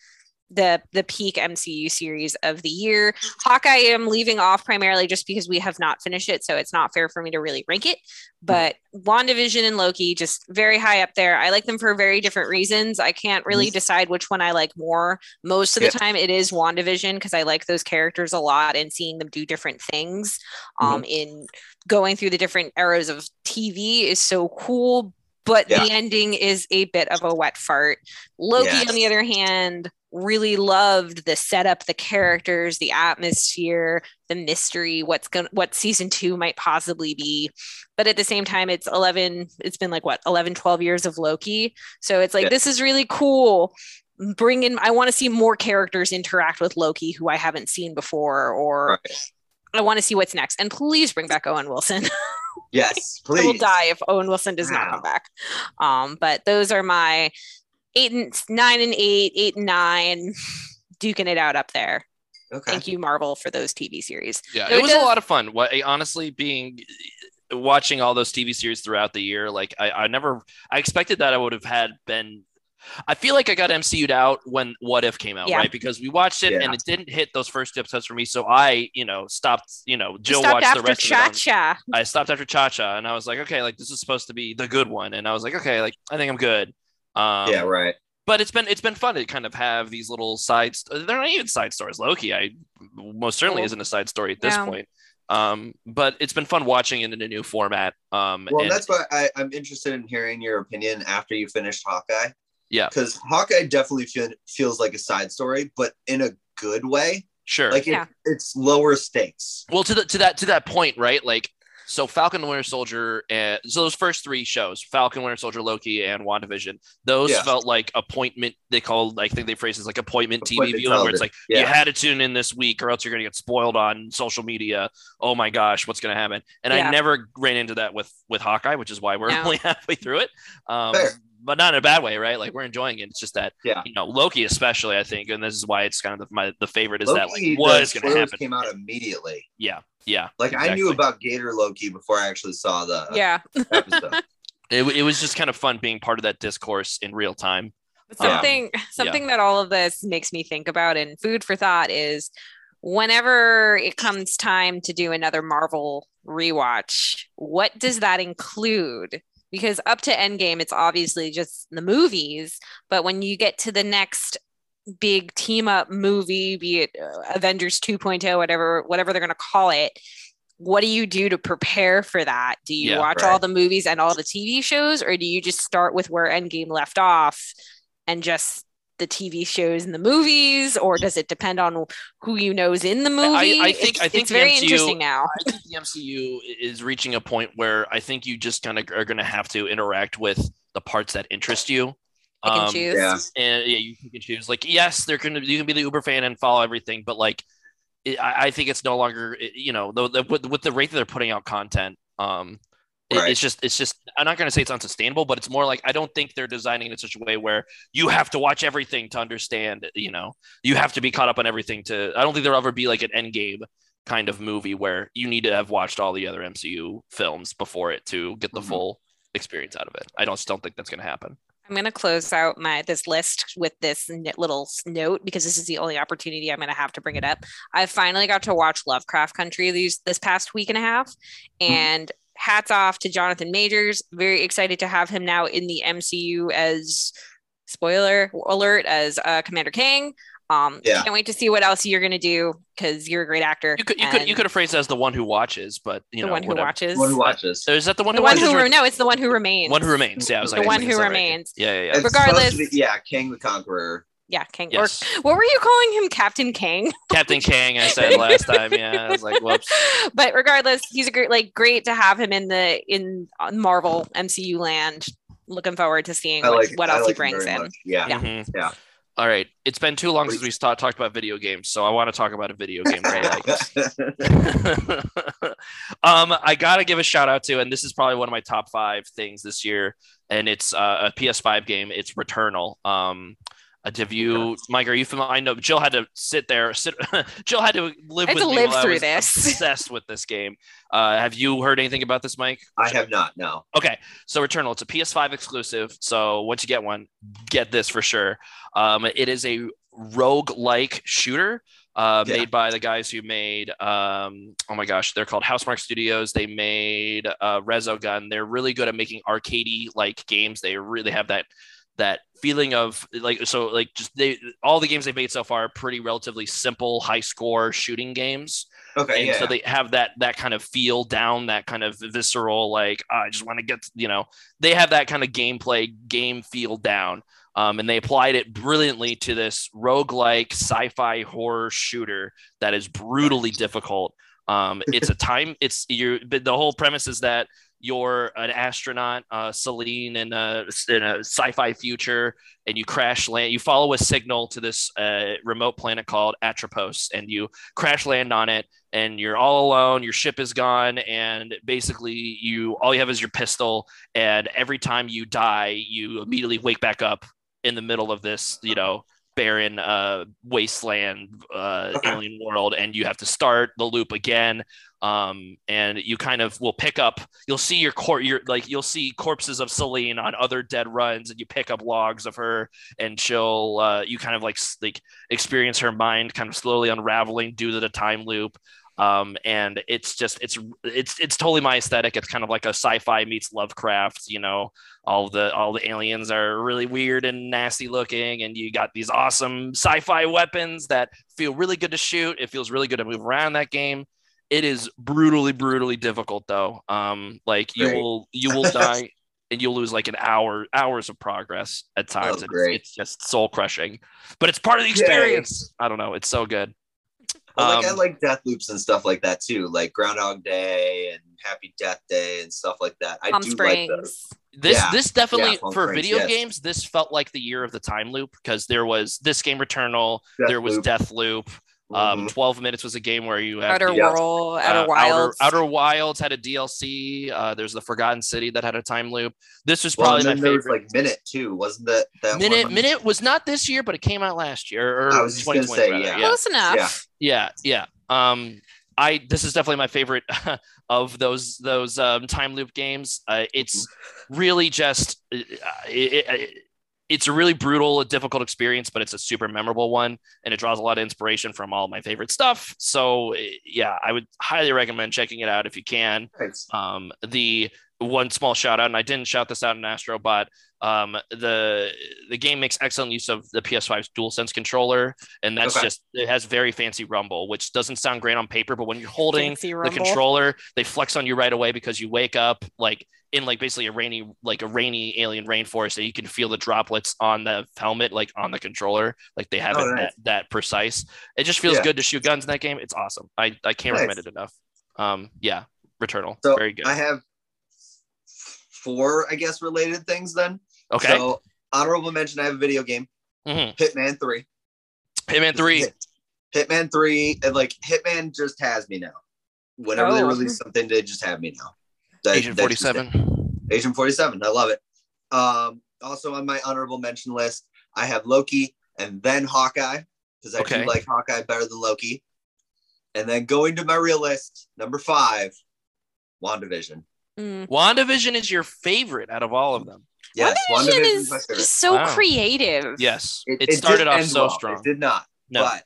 the the peak MCU series of the year. Hawkeye I'm leaving off primarily just because we have not finished it, so it's not fair for me to really rank it. But WandaVision and Loki just very high up there. I like them for very different reasons. I can't really Mhm. decide which one I like more. Most of the Yeah. time it is WandaVision because I like those characters a lot and seeing them do different things um in going through the different eras of TV is so cool. But Yeah. the ending is a bit of a wet fart. Loki, Yes. on the other hand, really loved the setup, the characters, the atmosphere, the mystery, what's going what season 2 might possibly be. But at the same time it's 11 it's been like what 11 12 years of Loki. So it's like Yeah. this is really cool. Bring in I want to see more characters interact with Loki who I haven't seen before or Right. I want to see what's next. And please bring back Owen Wilson. *laughs* Yes, please. I will die if Owen Wilson does not come back. Um, but those are my eight and nine and eight, eight and nine, duking it out up there. Okay. Thank you, Marvel, for those TV series. Yeah, So it it was a lot of fun. What eh, honestly being eh, watching all those TV series throughout the year, like I, I never I expected that I would have had been I feel like I got MCU'd out when What If came out, Yeah. right? Because we watched it Yeah. and it didn't hit those first two episodes for me. So I, you know, stopped, you know, Jill stopped watched after the rest Cha of it. Cha. on- I stopped after Cha Cha and I was like, okay, like this is supposed to be the good one. And I was like, okay, like I think I'm good. Um, yeah, right. but it's been it's been fun to kind of have these little sides. They're not even side stories. Loki, I most certainly Cool. isn't a side story at this Yeah. point. Um, but it's been fun watching it in a new format. Um, Well, and- that's why I, I'm interested in hearing your opinion after you finished Hawkeye. Yeah. Because Hawkeye definitely feel, feels like a side story, but in a good way. sure. Like it, Yeah. it's lower stakes. well, to the to that to that point, right? Like, so Falcon and Winter Soldier, and so those first three shows, Falcon, Winter Soldier, Loki, and WandaVision, those Yeah. felt like appointment. They called, I think they phrased it as like appointment, TV Appointment viewing, where it's like television. you had to tune in this week, or else you're gonna get spoiled on social media. Oh my gosh, what's gonna happen? And Yeah. I never ran into that with with Hawkeye, which is why we're No. only *laughs* halfway through it. Um, Fair. but not in a bad way, right? Like we're enjoying it. It's just that Yeah. you know Loki, especially, I think, and this is why it's kind of the, my the favorite is that Loki, like what the is gonna happen? came out immediately. Yeah, yeah. Like I knew about Gator Loki before I actually saw the Yeah. episode. *laughs* It, it was just kind of fun being part of that discourse in real time. But Yeah. something something that all of this makes me think about and food for thought is whenever it comes time to do another Marvel rewatch, what does that include? Because up to Endgame, it's obviously just the movies, but when you get to the next big team up movie, be it uh, Avengers 2.0, whatever whatever they're going to call it, what do you do to prepare for that? Do you Yeah, watch right. all the movies and all the TV shows, or do you just start with where Endgame left off and just the TV shows and the movies, or does it depend on who you know is in the movie? I think- it's, I think it's very MCU interesting now. I think the MCU is reaching a point where I think you just kind of are going to have to interact with the parts that interest you. I can Um, choose. yeah. and yeah, you can choose. Like, yes, they're gonna you can be the Uber fan and follow everything, but like, it, I, I think it's no longer you know the, the with, with the rate that they're putting out content. Um, it- Right. it's just it's just I'm not gonna say it's unsustainable, but it's more like I don't think they're designing it in such a way where you have to watch everything to understand. You know, you have to be caught up on everything to. I don't think there'll ever be like an end game kind of movie where you need to have watched all the other MCU films before it to get the Mhm. full experience out of it. I don't just don't think that's gonna happen. I'm going to close out my this list with this little note because this is the only opportunity I'm going to have to bring it up. I finally got to watch Lovecraft Country these this past week and a half, Mm-hmm. and hats off to Jonathan Majors. Very excited to have him now in the MCU as spoiler alert as uh, Commander King. Um, Yeah. can't wait to see what else you're going to do because you're a great actor. You could you could you could have phrased it as the one who watches, but you the know one who watches. One who watches. Is that the one the who one watches? who re- no, it's the one who remains. one who remains. Yeah, I was The like, one who that right? remains. Yeah, yeah, yeah. It's Regardless- be- yeah, King the Conqueror. Yeah, King. Yes. Or what were you calling him, Captain King? *laughs* Captain Kang. I said last time. Yeah, I was like, whoops. *laughs* but regardless, he's a great, like, great to have him in the in uh, Marvel MCU land. Looking forward to seeing I what, what else like he brings in. much. Yeah. Yeah. Mhm. Yeah. All right. It's been too long since we sta- talked about video games, so I want to talk about a video game like. *laughs* *laughs* um, I gotta give a shout out to, and this is probably one of my top five things this year, and it's uh, a PS5 game. It's Returnal. Um, have you, Mike? Are you familiar? I know Jill had to sit there. Sit. *laughs* Jill had to live had with to me live I through was this. *laughs* Obsessed with this game. Uh, have you heard anything about this, Mike? I have not. No. Okay, so Returnal, it's a PS5 exclusive. So once you get one, get this for sure. Um, it is a rogue-like shooter uh, Yeah. made by the guys who made, um, oh my gosh, they're called Housemarque Studios. They made uh, Resogun. They're really good at making arcadey-like games. They really have that that feeling of like so like just they all the games they've made so far are pretty relatively simple high score shooting games Okay. and yeah. so they have that that kind of feel down that kind of visceral like "Ah, i just want to get you know they have that kind of gameplay game feel down um, and they applied it brilliantly to this roguelike sci-fi horror shooter that is brutally difficult um, it's a time it's you but the whole premise is that you're an astronaut, uh, Selene, in a, in a sci-fi future, and you crash land. You follow a signal to this uh, remote planet called Atropos, and you crash land on it. And you're all alone. Your ship is gone, and basically, you all you have is your pistol. And every time you die, you immediately wake back up in the middle of this, you know, barren uh, wasteland uh, Okay. alien world, and you have to start the loop again. Um, and you kind of will pick up. You'll see your cor- your like you'll see corpses of Selene on other dead runs, and you pick up logs of her, and she'll uh, you kind of like like experience her mind kind of slowly unraveling due to the time loop. Um, and it's just it's it's it's totally my aesthetic. It's kind of like a sci-fi meets Lovecraft. You know, all the all the aliens are really weird and nasty looking, and you got these awesome sci-fi weapons that feel really good to shoot. It feels really good to move around that game. It is brutally, brutally difficult though. Um, like you Great. will you will *laughs* die and you'll lose like an hour hours of progress at times. and it's, it's just soul crushing, but it's part of the Yay. experience. I don't know. It's so good. I like I Um, like death loops and stuff like that too, like Groundhog Day and Happy Death Day and stuff like that. I Palm do like those. This Yeah. this definitely Yeah, for Springs, video yes. games. This felt like the year of the time loop because there was this game Returnal, Death there was Loop. Death Loop. Um, Mhm. Twelve minutes was a game where you had Outer the, World, uh, Outer Wilds. Outer, Outer Wilds had a DLC. Uh, there's the Forgotten City that had a time loop. This was probably and my favorite. was like Minit too, wasn't that that Minit one? Minit was not this year, but it came out last year or I was just gonna say, rather. yeah. yeah. Enough. Yeah. Yeah, yeah. Um, I this is definitely my favorite *laughs* of those those um, time loop games. Uh, it's really just uh, it, it, it's a really brutal, difficult experience, but it's a super memorable one, and it draws a lot of inspiration from all my favorite stuff. So uh, yeah, I would highly recommend checking it out if you can. Thanks. Um, the one small shout out, and I didn't shout this out in Astro, but um, the the game makes excellent use of the PS5's DualSense controller, and that's Okay. just it has very fancy rumble, which doesn't sound great on paper, but when you're holding the controller, they flex on you right away because you wake up like in like basically a rainy like a rainy alien rainforest, and you can feel the droplets on the helmet, like on the controller, like they have Oh, it nice. that, that precise. It just feels Yeah. good to shoot guns in that game. It's awesome. I I can't Nice. recommend it enough. Um, yeah, Returnal, So very good. I have four, I guess, related things then. okay. So honorable mention, I have a video game, hmm Hitman 3. Hitman Three. Hit- Hitman 3, and like Hitman just has me now. Whenever they Oh. release something, they just have me now. That- Agent that's Forty just it. Seven. Agent 47. I love it. Um, also on my honorable mention list, I have Loki and then Hawkeye, because I Okay. do like Hawkeye better than Loki. And then going to my real list, number five, WandaVision. Mm. WandaVision is your favorite out of all of them. Yes, WandaVision WandaVision is is just so Wow. creative. Yes, it, didn't started off so well. strong. It did not. No. But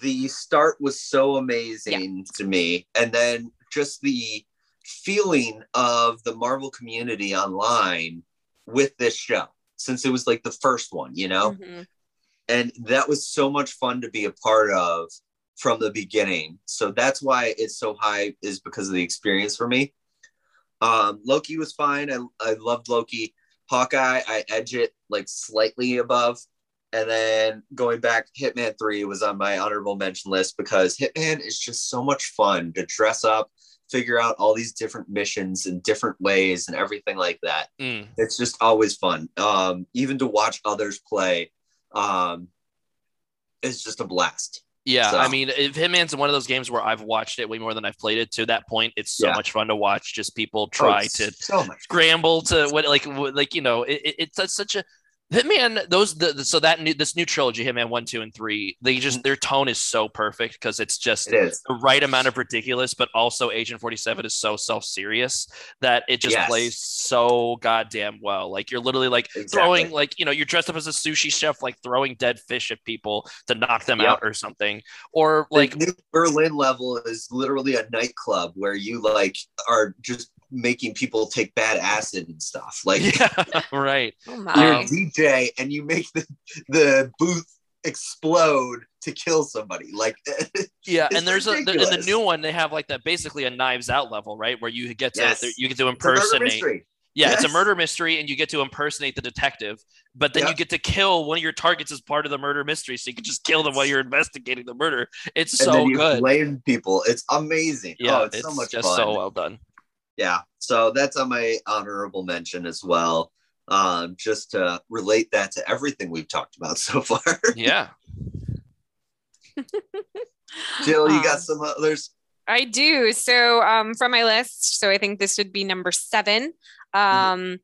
the start was so amazing to me. And then just the feeling of the Marvel community online with this show, since it was like the first one, you know? Mhm. And that was so much fun to be a part of from the beginning. So that's why it's so high, is because of the experience for me. Um, Loki was fine. I, I loved Loki. Hawkeye, I edge it like slightly above. And then going back, Hitman 3 was on my honorable mention list because Hitman is just so much fun to dress up, figure out all these different missions in different ways and everything like that. Mm. It's just always fun. Um, even to watch others play um, is just a blast. Yeah, So- I mean, if Hitman's one of those games where I've watched it way more than I've played it. To that point, it's so Yeah. much fun to watch. Just people try Oh, to so scramble to what like like you know it, it- it's such a Hitman those the, the- so that new this new trilogy Hitman 1 2 and 3 they just their tone is so perfect because it's just It the right amount of ridiculous but also Agent 47 is so self-serious that it just Yes. plays so goddamn well like you're literally like throwing like you know you're dressed up as a sushi chef like throwing dead fish at people to knock them Yep. out or something or like like New Berlin level is literally a nightclub where you like are just making people take bad acid and stuff. Like yeah *laughs* *laughs* right Oh you're my. a DJ and you make the, the booth explode to kill somebody. Like *laughs* Yeah, and there's a the, in the new one they have like that basically a knives out level, right? Where you get to Yes. you get to it's a murder impersonate. mystery. Yeah, it's a murder mystery, and you get to impersonate the detective. But then you get to kill one of your targets as part of the murder mystery, so you can just kill them while you're investigating the murder. It's and so then you good. blame people. It's amazing. Yeah, oh, it's, it's, so much just fun. so well done. Yeah so that's on my honorable mention as well um just to relate that to everything we've talked about *laughs* so far Yeah. *laughs* jill you got Um, some others I do. So um, from my list, so I think this would be number seven. Um,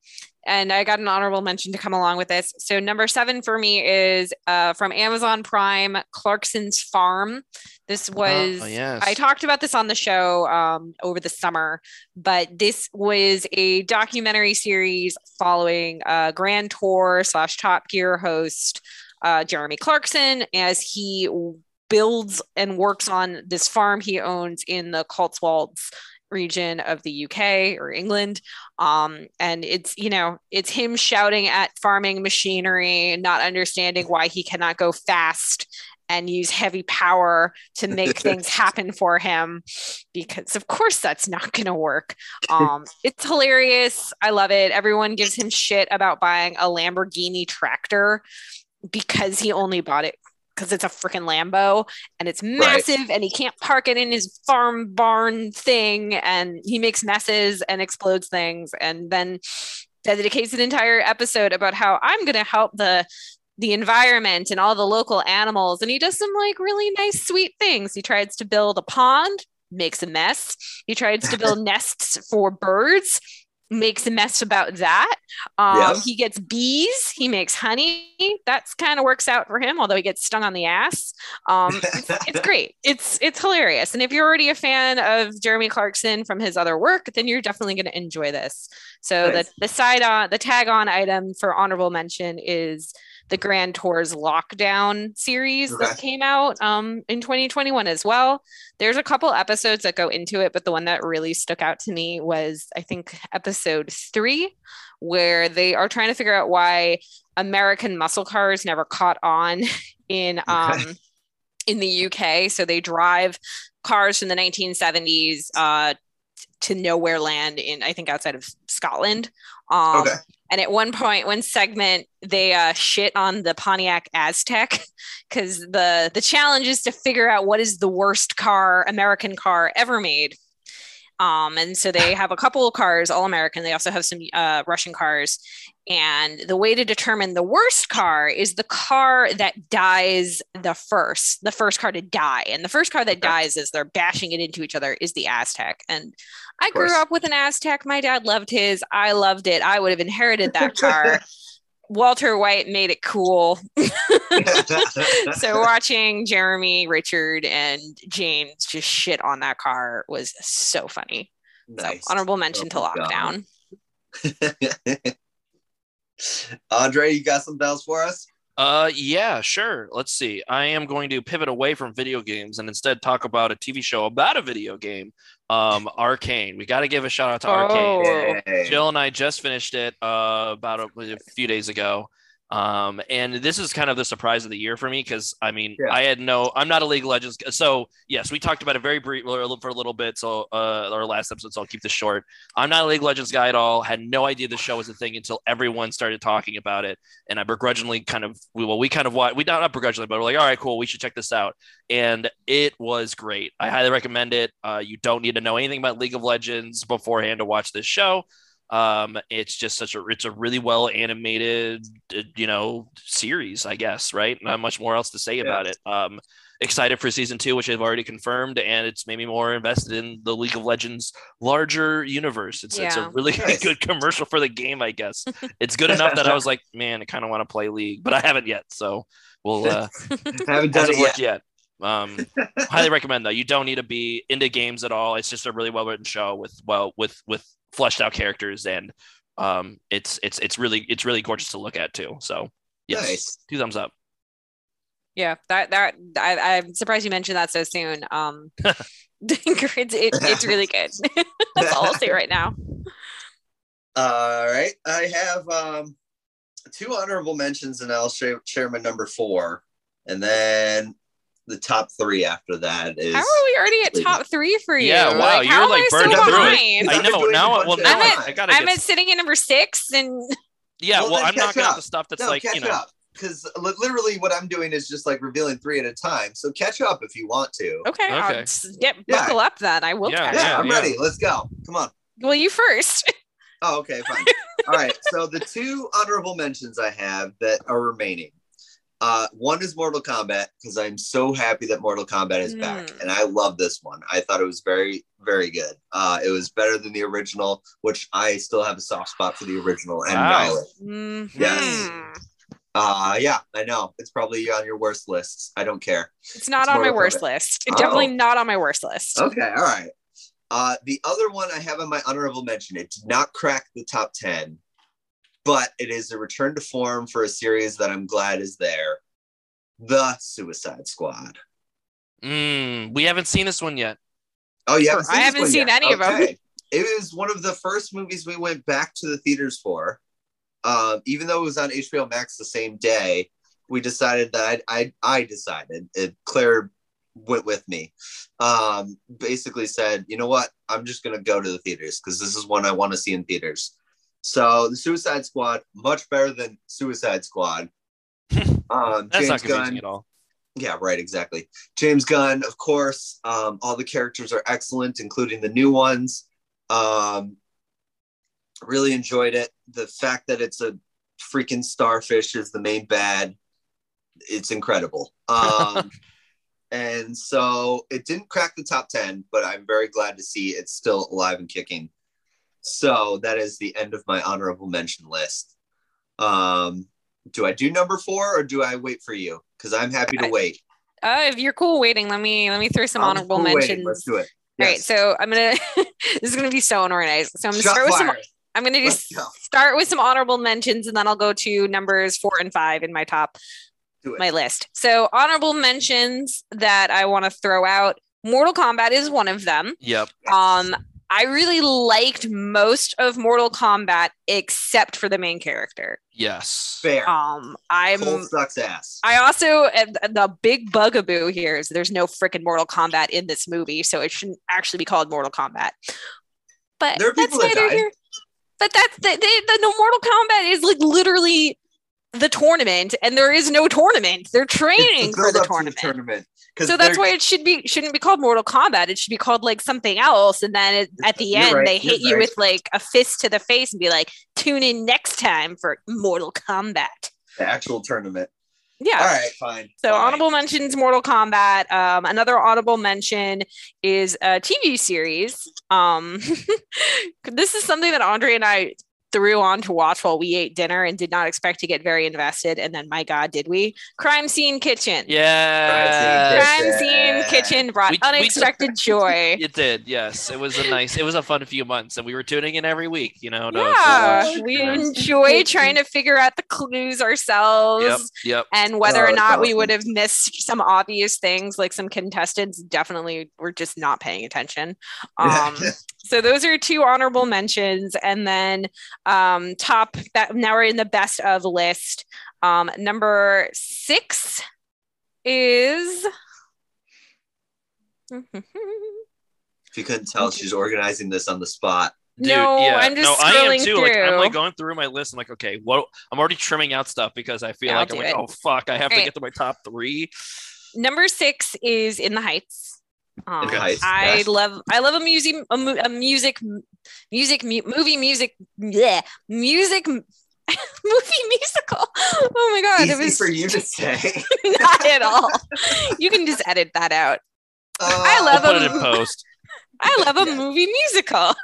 and I got an honorable mention to come along with this. So number seven for me is uh, from Amazon Prime, Clarkson's Farm. This was Oh, yes. I talked about this on the show um, over the summer, but this was a documentary series following uh, Grand Tour slash Top Gear host uh, Jeremy Clarkson as he builds and works on this farm he owns in the Cotswolds region of the UK or England. Um, and it's, you know, it's him shouting at farming machinery, not understanding why he cannot go fast and use heavy power to make *laughs* things happen for him because of course that's not going to work *laughs* um, it's hilarious. I love it. Everyone gives him shit about buying a lamborghini tractor because he only bought it because it's a freaking Lambo and it's massive and he can't park it in his farm barn thing and he makes messes and explodes things and then dedicates an entire episode about how I'm going to help the the environment and all the local animals and he does some like really nice sweet things. He tries to build a pond, makes a mess. He tries to build *laughs* nests for birds, makes a mess about that. Um, Yep. He gets bees. He makes honey. That's kind of works out for him, although he gets stung on the ass. Um, it's, it's *laughs* great. It's it's hilarious. And if you're already a fan of Jeremy Clarkson from his other work, then you're definitely going to enjoy this. So Nice. the the side on the tag on item for honorable mention is the Grand Tours Lockdown series that came out um, in 2021 as well. There's a couple episodes that go into it, but the one that really stuck out to me was, I think, episode three, where they are trying to figure out why American muscle cars never caught on *laughs* in um, in the UK. So they drive cars from the 1970s uh, to nowhere land in, I think, outside of Scotland. Um, Okay. And at one point, one segment, they uh, shit on the Pontiac Aztek *laughs* because the the challenge is to figure out what is the worst car, American car ever made. Um, and so they have a couple of cars, all American. They also have some uh, Russian cars. And the way to determine the worst car is the car that dies the first, the first car to die. And the first car that dies as they're bashing it into each other is the Aztek. And I grew up with an Aztek. My dad loved his. I loved it. I would have inherited that car. *laughs* Walter White made it cool. *laughs* so watching Jeremy, Richard, and James just shit on that car was so funny. nice. So honorable mention to Oh my God. lockdown. *laughs* Andre, you got something else for us? Uh, yeah, sure. Let's see. I am going to pivot away from video games and instead talk about a TV show about a video game. Um, Arcane. We got to give a shout out to Arcane. Oh. Yay. Jill and I just finished it uh, about a, a few days ago. Um, and this is kind of the surprise of the year for me because I mean, Yeah. I had no, I'm not a League of Legends. So, yes, we talked about it very brief for a little bit. So, uh, our last episode, so I'll keep this short. I'm not a League of Legends guy at all. Had no idea the show was a thing until everyone started talking about it. And I begrudgingly kind of, we, well, we kind of, wa- we not, not begrudgingly, but we're like, all right, cool, we should check this out. And it was great. I highly recommend it. Uh, you don't need to know anything about League of Legends beforehand to watch this show. Um, it's just such a it's a really well animated, uh, you know, series, I guess, right? Not much more else to say about it. Um, excited for season two, which I've already confirmed, and it's maybe more invested in the League of Legends larger universe. It's it's a really *laughs* Nice. good commercial for the game, I guess. *laughs* It's good enough that I *laughs* was like, man, I kind of want to play League, but I haven't yet, so we'll uh, Haven't done hasn't it worked yet. yet. Um, highly recommend though. You don't need to be into games at all. It's just a really well written show with well with with fleshed out characters and um it's it's it's really it's really gorgeous to look at too. So yes, Nice. two thumbs up. Yeah, that that I, I'm surprised you mentioned that so soon. Um, *laughs* *laughs* it's, it, it's really good. *laughs* That's all I'll say right now. All right. I have um, two honorable mentions, and I'll share, share my number four. And then the top three after that is. How are we already at top three for you? Yeah, wow, how you're, like, I so burning through it. I know now. Well, bunch now of- I, I gotta I'm get. at sitting in number six, and yeah, Well, well, I'm catch knocking out up. the stuff that's no, like catch you know. up. Because literally what I'm doing is just like revealing three at a time. So catch up if you want to. okay, I'll Okay. just get Yeah. buckle up. Then I will. Yeah, catch Yeah, up. I'm yeah. ready. Let's go. Come on. Well, you first. *laughs* Oh, okay, fine. All right. So the two honorable mentions I have that are remaining Uh, one is Mortal Kombat because I'm so happy that Mortal Kombat is back, Mm. and I love this one. I thought it was very, very good. Uh, it was better than the original, which I still have a soft spot for the original and Wow. Annihilate. Mhm. Yes. Uh, yeah, I know it's probably on your worst lists. I don't care. It's not It's on my worst Kombat. list. Oh. Definitely not on my worst list. Okay, all right. Uh, the other one I have on my honorable mention. It did not crack the top ten, but it is a return to form for a series that I'm glad is there. The Suicide Squad. Mm, we haven't seen this one yet. Oh, you haven't I haven't seen yet? any of them. It was one of the first movies we went back to the theaters for. Um, even though it was on HBO Max the same day, we decided that I I, I decided it, Claire went with me. Um, basically said, you know what, I'm just gonna go to the theaters because this is one I want to see in theaters. So the Suicide Squad, much better than Suicide Squad. *laughs* Um, That's James not confusing Gunn, at all. yeah, right, exactly. James Gunn, of course. Um, all the characters are excellent, including the new ones. Um, really enjoyed it. The fact that it's a freaking starfish is the main bad. It's incredible. Um, *laughs* and so it didn't crack the top 10, but I'm very glad to see it's still alive and kicking. So that is the end of my honorable mention list. Um, do I do number four or do I wait for you? Because I'm happy to wait. Uh, if you're cool waiting, let me let me throw some I'm honorable cool waiting. mentions. Let's do it. All right, so I'm gonna. *laughs* this is gonna be so unorganized. So I'm gonna Shot start with some. I'm gonna Let's just go. start with some honorable mentions, and then I'll go to numbers four and five in my top my list. So honorable mentions that I want to throw out. Mortal Kombat is one of them. Yep. Um, I really liked most of Mortal Kombat except for the main character. Yes. Fair. Um, I'm Cole sucks ass. I also and the big bugaboo here is there's no freaking Mortal Kombat in this movie, so it shouldn't actually be called Mortal Kombat. But There are that's people that neither died. here. But that's the, the, the no Mortal Kombat is like literally the tournament, and there is no tournament. They're It's training for the up to tournament. So that's why it should be shouldn't be called Mortal Kombat. It should be called like something else. And then it, at the end, right, they hit you right. with like a fist to the face and be like, "Tune in next time for Mortal Kombat." the actual tournament. Yeah. All right, fine. So fine. honorable mentions Mortal Kombat. Um, another honorable mention is a TV series. Um, *laughs* this is something that Andre and I threw on to watch while we ate dinner and did not expect to get very invested. And then, my God, did we? Crime Scene Kitchen. Yeah. Crime Scene Kitchen brought We- we- unexpected *laughs* joy. It did, yes. It was a nice, it was a fun few months, and we were tuning in every week, you know. To, to Yeah, watch, we you know. enjoy trying to figure out the clues ourselves. Yep, yep. and whether Oh, or that's not we would have missed some obvious things like some contestants definitely were just not paying attention um so those are two honorable mentions and then um top that now we're in the best of list um number six is If you couldn't tell, she's organizing this on the spot. Dude, no yeah. i'm just no, I am too. through Like I'm like going through my list. I'm like, okay, what? I'm already trimming out stuff because I feel Yeah, like I'm do like, oh fuck, I have to Alright. get to my top three. number six is in the heights um, In I yes. love I love a music a, a music music mu- movie music yeah music *laughs* movie musical. Oh my god, Easy it was for you to say. *laughs* not at all. You can just edit that out. I Uh, love I'll put it in post. I love a movie musical.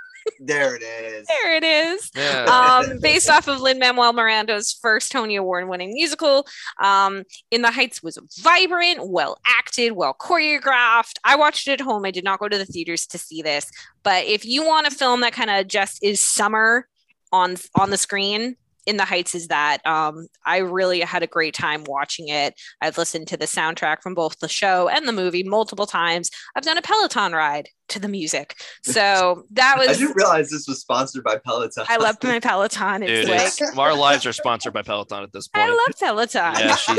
There it is. There it is. Yeah. um, based off of Lin Manuel Miranda's first Tony Award winning musical. Um, In the Heights was vibrant, well acted, well choreographed. I watched it at home. I did not go to the theaters to see this, but if you want a film that kind of just is summer on on the screen. In the Heights is that um, I really had a great time watching it. I've listened to the soundtrack from both the show and the movie multiple times. I've done a Peloton ride to the music, *laughs* so that was. I didn't realize this was sponsored by Peloton. I love my Peloton. It's Dude, like it's- our lives are sponsored by Peloton at this *laughs* point. I love Peloton. yeah, she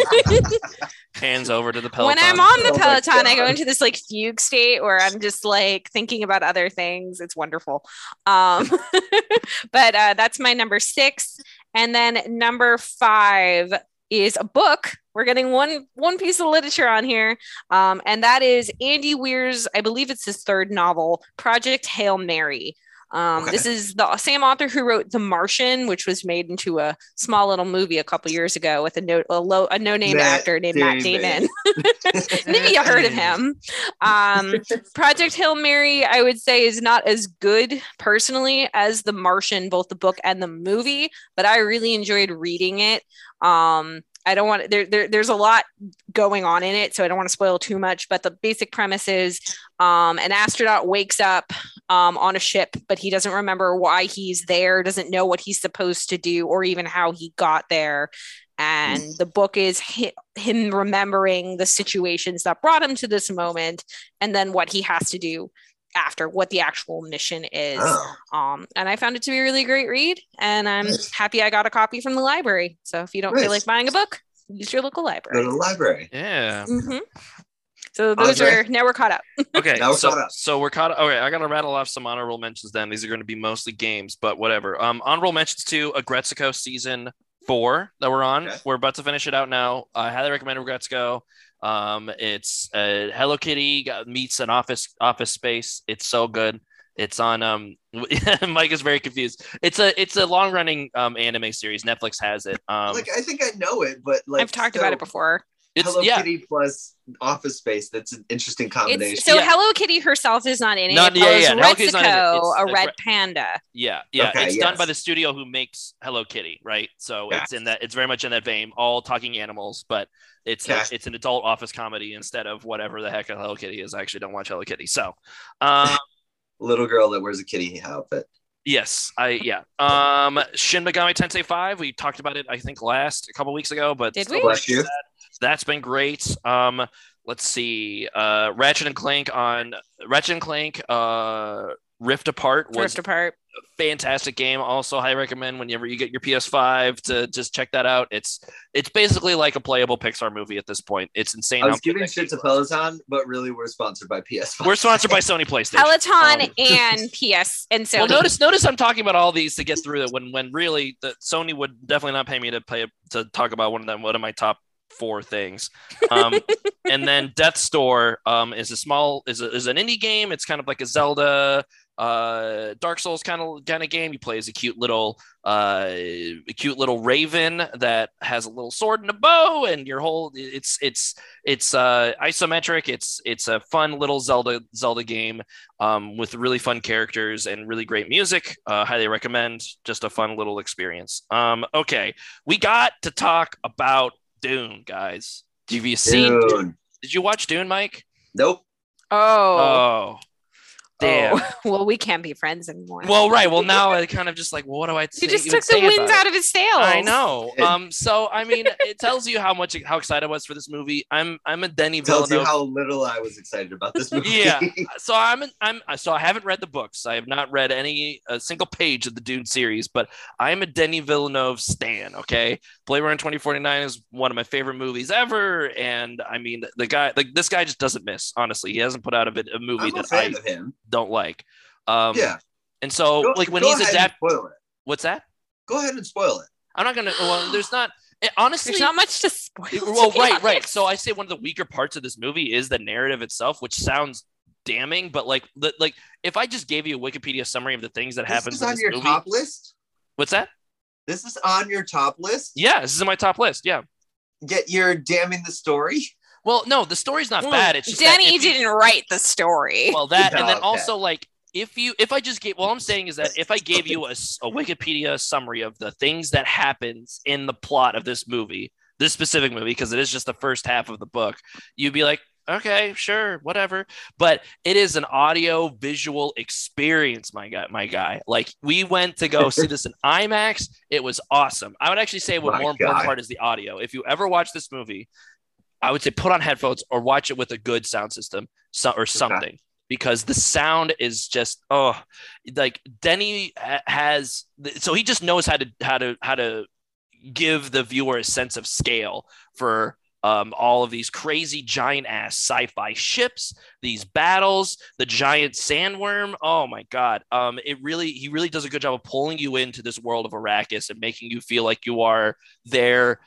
*laughs* hands over to the Peloton. when I'm on the Oh Peloton, I go into this like fugue state where I'm just like thinking about other things. It's wonderful. Um, but uh, that's my number six, and then number five is a book. We're getting one one piece of literature on here, um, and that is Andy Weir's. I believe it's his third novel, Project Hail Mary. Um, Okay. This is the same author who wrote The Martian, which was made into a small little movie a couple years ago with a no a, low, a no name Matt actor named Matt Damon. Damon. *laughs* *laughs* Maybe you heard of him. Um, Project Hail Mary, I would say, is not as good personally as The Martian, both the book and the movie, but I really enjoyed reading it. Um, I don't want there, there. There's a lot going on in it, so I don't want to spoil too much. But the basic premise is um, an astronaut wakes up um, on a ship, but he doesn't remember why he's there, doesn't know what he's supposed to do, or even how he got there. And the book is hi- him remembering the situations that brought him to this moment, and then what he has to do after, what the actual mission is. Oh, Um, and I found it to be a really great read, and I'm Nice. happy I got a copy from the library. So if you don't Nice. feel like buying a book, use your local go library. to the library. Yeah. Mhm. So those Andre? are now we're caught up. *laughs* Okay. Now we're so, caught up. so we're caught up. Okay, I gotta rattle off some honorable mentions. Then these are going to be mostly games, but whatever. Um, honorable mentions to Aggretsuko season four that we're on. Okay. We're about to finish it out now. I highly recommend Aggretsuko. Um, it's uh, Hello Kitty meets an office office space. It's so good. It's on um *laughs* Mike is very confused. It's a it's a long running um anime series. Netflix has it. Um like I think I know it, but like I've talked so, about it before. it's Hello yeah. Kitty plus Office Space. That's an interesting combination. It's, so Yeah. Hello Kitty herself is not in it. Not- it yeah, yeah, Hello Kitty's not in it. It's- a it's red panda. Yeah, yeah. Okay, it's done by the studio who makes Hello Kitty, right? So Yeah. it's in that it's very much in that vein, all talking animals, but it's Yeah. it's an adult office comedy instead of whatever the heck a Hello Kitty is. I actually don't watch Hello Kitty. So um *laughs* Little girl that wears a kitty outfit. yes, I yeah. Um Shin Megami Tensei 5, we talked about it I think last a couple weeks ago, but Did we? Bless you. that's been great. Um, let's see. Uh, Ratchet and Clank on Ratchet and Clank. Uh, Rift Apart was Rift apart. a fantastic game. Also, highly recommend whenever you get your PS5 to just check that out. It's it's basically like a playable Pixar movie at this point. It's insane. I how was giving shit to. Peloton, but really we're sponsored by PS5. We're sponsored by *laughs* Sony PlayStation. Peloton Um, and *laughs* PS and so well, notice notice I'm talking about all these to get through it when when really the Sony would definitely not pay me to pay to talk about one of them one of my top four things. Um, *laughs* and then Death's Door um, is a small is a, is an indie game. It's kind of like a Zelda uh dark souls kind of kind of game. You play as a cute little uh a cute little raven that has a little sword and a bow and your whole it's it's it's uh isometric. It's it's a fun little zelda zelda game um with really fun characters and really great music. Uh highly recommend. Just a fun little experience. Um okay. We got to talk about dune guys. Have you seen Dude. did you watch dune mike? Nope. oh, oh damn Oh. *laughs* well, we can't be friends anymore. Well, right. Well, *laughs* now I kind of just like, well, what do I? he just took the say winds out of his sails. I know. Um. So I mean, it tells you how much how excited I was for this movie. I'm I'm a Denis Villeneuve. Tells you Villeneuve. how little I was excited about this *laughs* movie. Yeah. so I'm an, I'm so I haven't read the books. I have not read any a single page of the Dune series, but I am a Denis Villeneuve stan. Okay, Blade Runner 2049 is one of my favorite movies ever, and I mean the guy like this guy just doesn't miss. Honestly, he hasn't put out a, bit, a movie I'm a that I fan of him. Don't like. Um, yeah. And so Go- like when go he's ahead and adapted, what's that? Go ahead and spoil it. I'm not gonna. Well, there's not. it- honestly, There's not much to spoil. to well, be right, right. So I say one of the weaker parts of this movie is the narrative itself, which sounds damning, but like, the, like if I just gave you a Wikipedia summary of the things that This happens on this your movie, top list. what's that? This is on your top list. Yeah, this is in my top list. Yeah. Yet you're damning the story. Well, no, the story's not Well, bad. It's just Danny if didn't write the story. well that and then Okay. *laughs* also like if you if i just gave well i'm saying is that if i gave you a, a wikipedia summary of the things that happens in the plot of this movie this specific movie because it is just the first half of the book you'd be like okay sure whatever but it is an audio visual experience my guy my guy like we went to go see this in *laughs* imax it was awesome i would actually say what My more important part is the audio if you ever watch this movie i would say put on headphones or watch it with a good sound system so, or something because the sound is just oh like denny has so he just knows how to how to how to give the viewer a sense of scale for um, all of these crazy giant ass sci-fi ships these battles the giant sandworm. Oh my god. Um, it really he really does a good job of pulling you into this world of arrakis and making you feel like you are there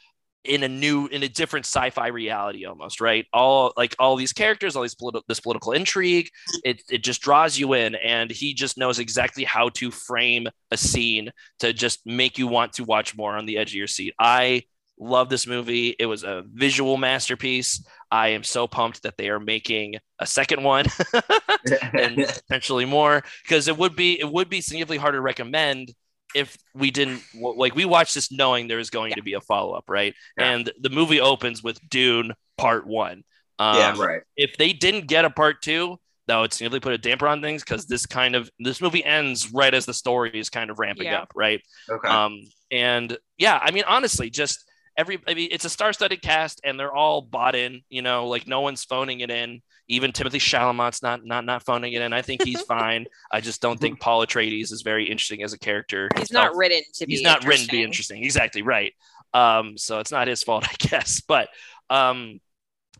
in a new in a different sci-fi reality almost right? All like all these characters all these political this political intrigue it, it just draws you in and he just knows exactly how to frame a scene to just make you want to watch more on the edge of your seat. I love this movie. It was a visual masterpiece. I am so pumped that they are making a second one *laughs* and *laughs* potentially more because it would be it would be significantly harder to recommend if we didn't like we watched this knowing there was going Yeah. to be a follow-up right Yeah. and the movie opens with dune part one um, yeah, right. if they didn't get a part two that would significantly put a damper on things because this kind of this movie ends right as the story is kind of ramping Yeah. up right Okay. um and yeah i mean honestly just every i mean it's a star-studded cast and they're all bought in you know like no one's phoning it in even timothée chalamet's not not not phoning it in. I think he's *laughs* fine. I just don't think *laughs* paul atreides is very interesting as a character. He's himself. not written to be. he's not written to be interesting. exactly right. Um so it's not his fault *laughs* i guess. But um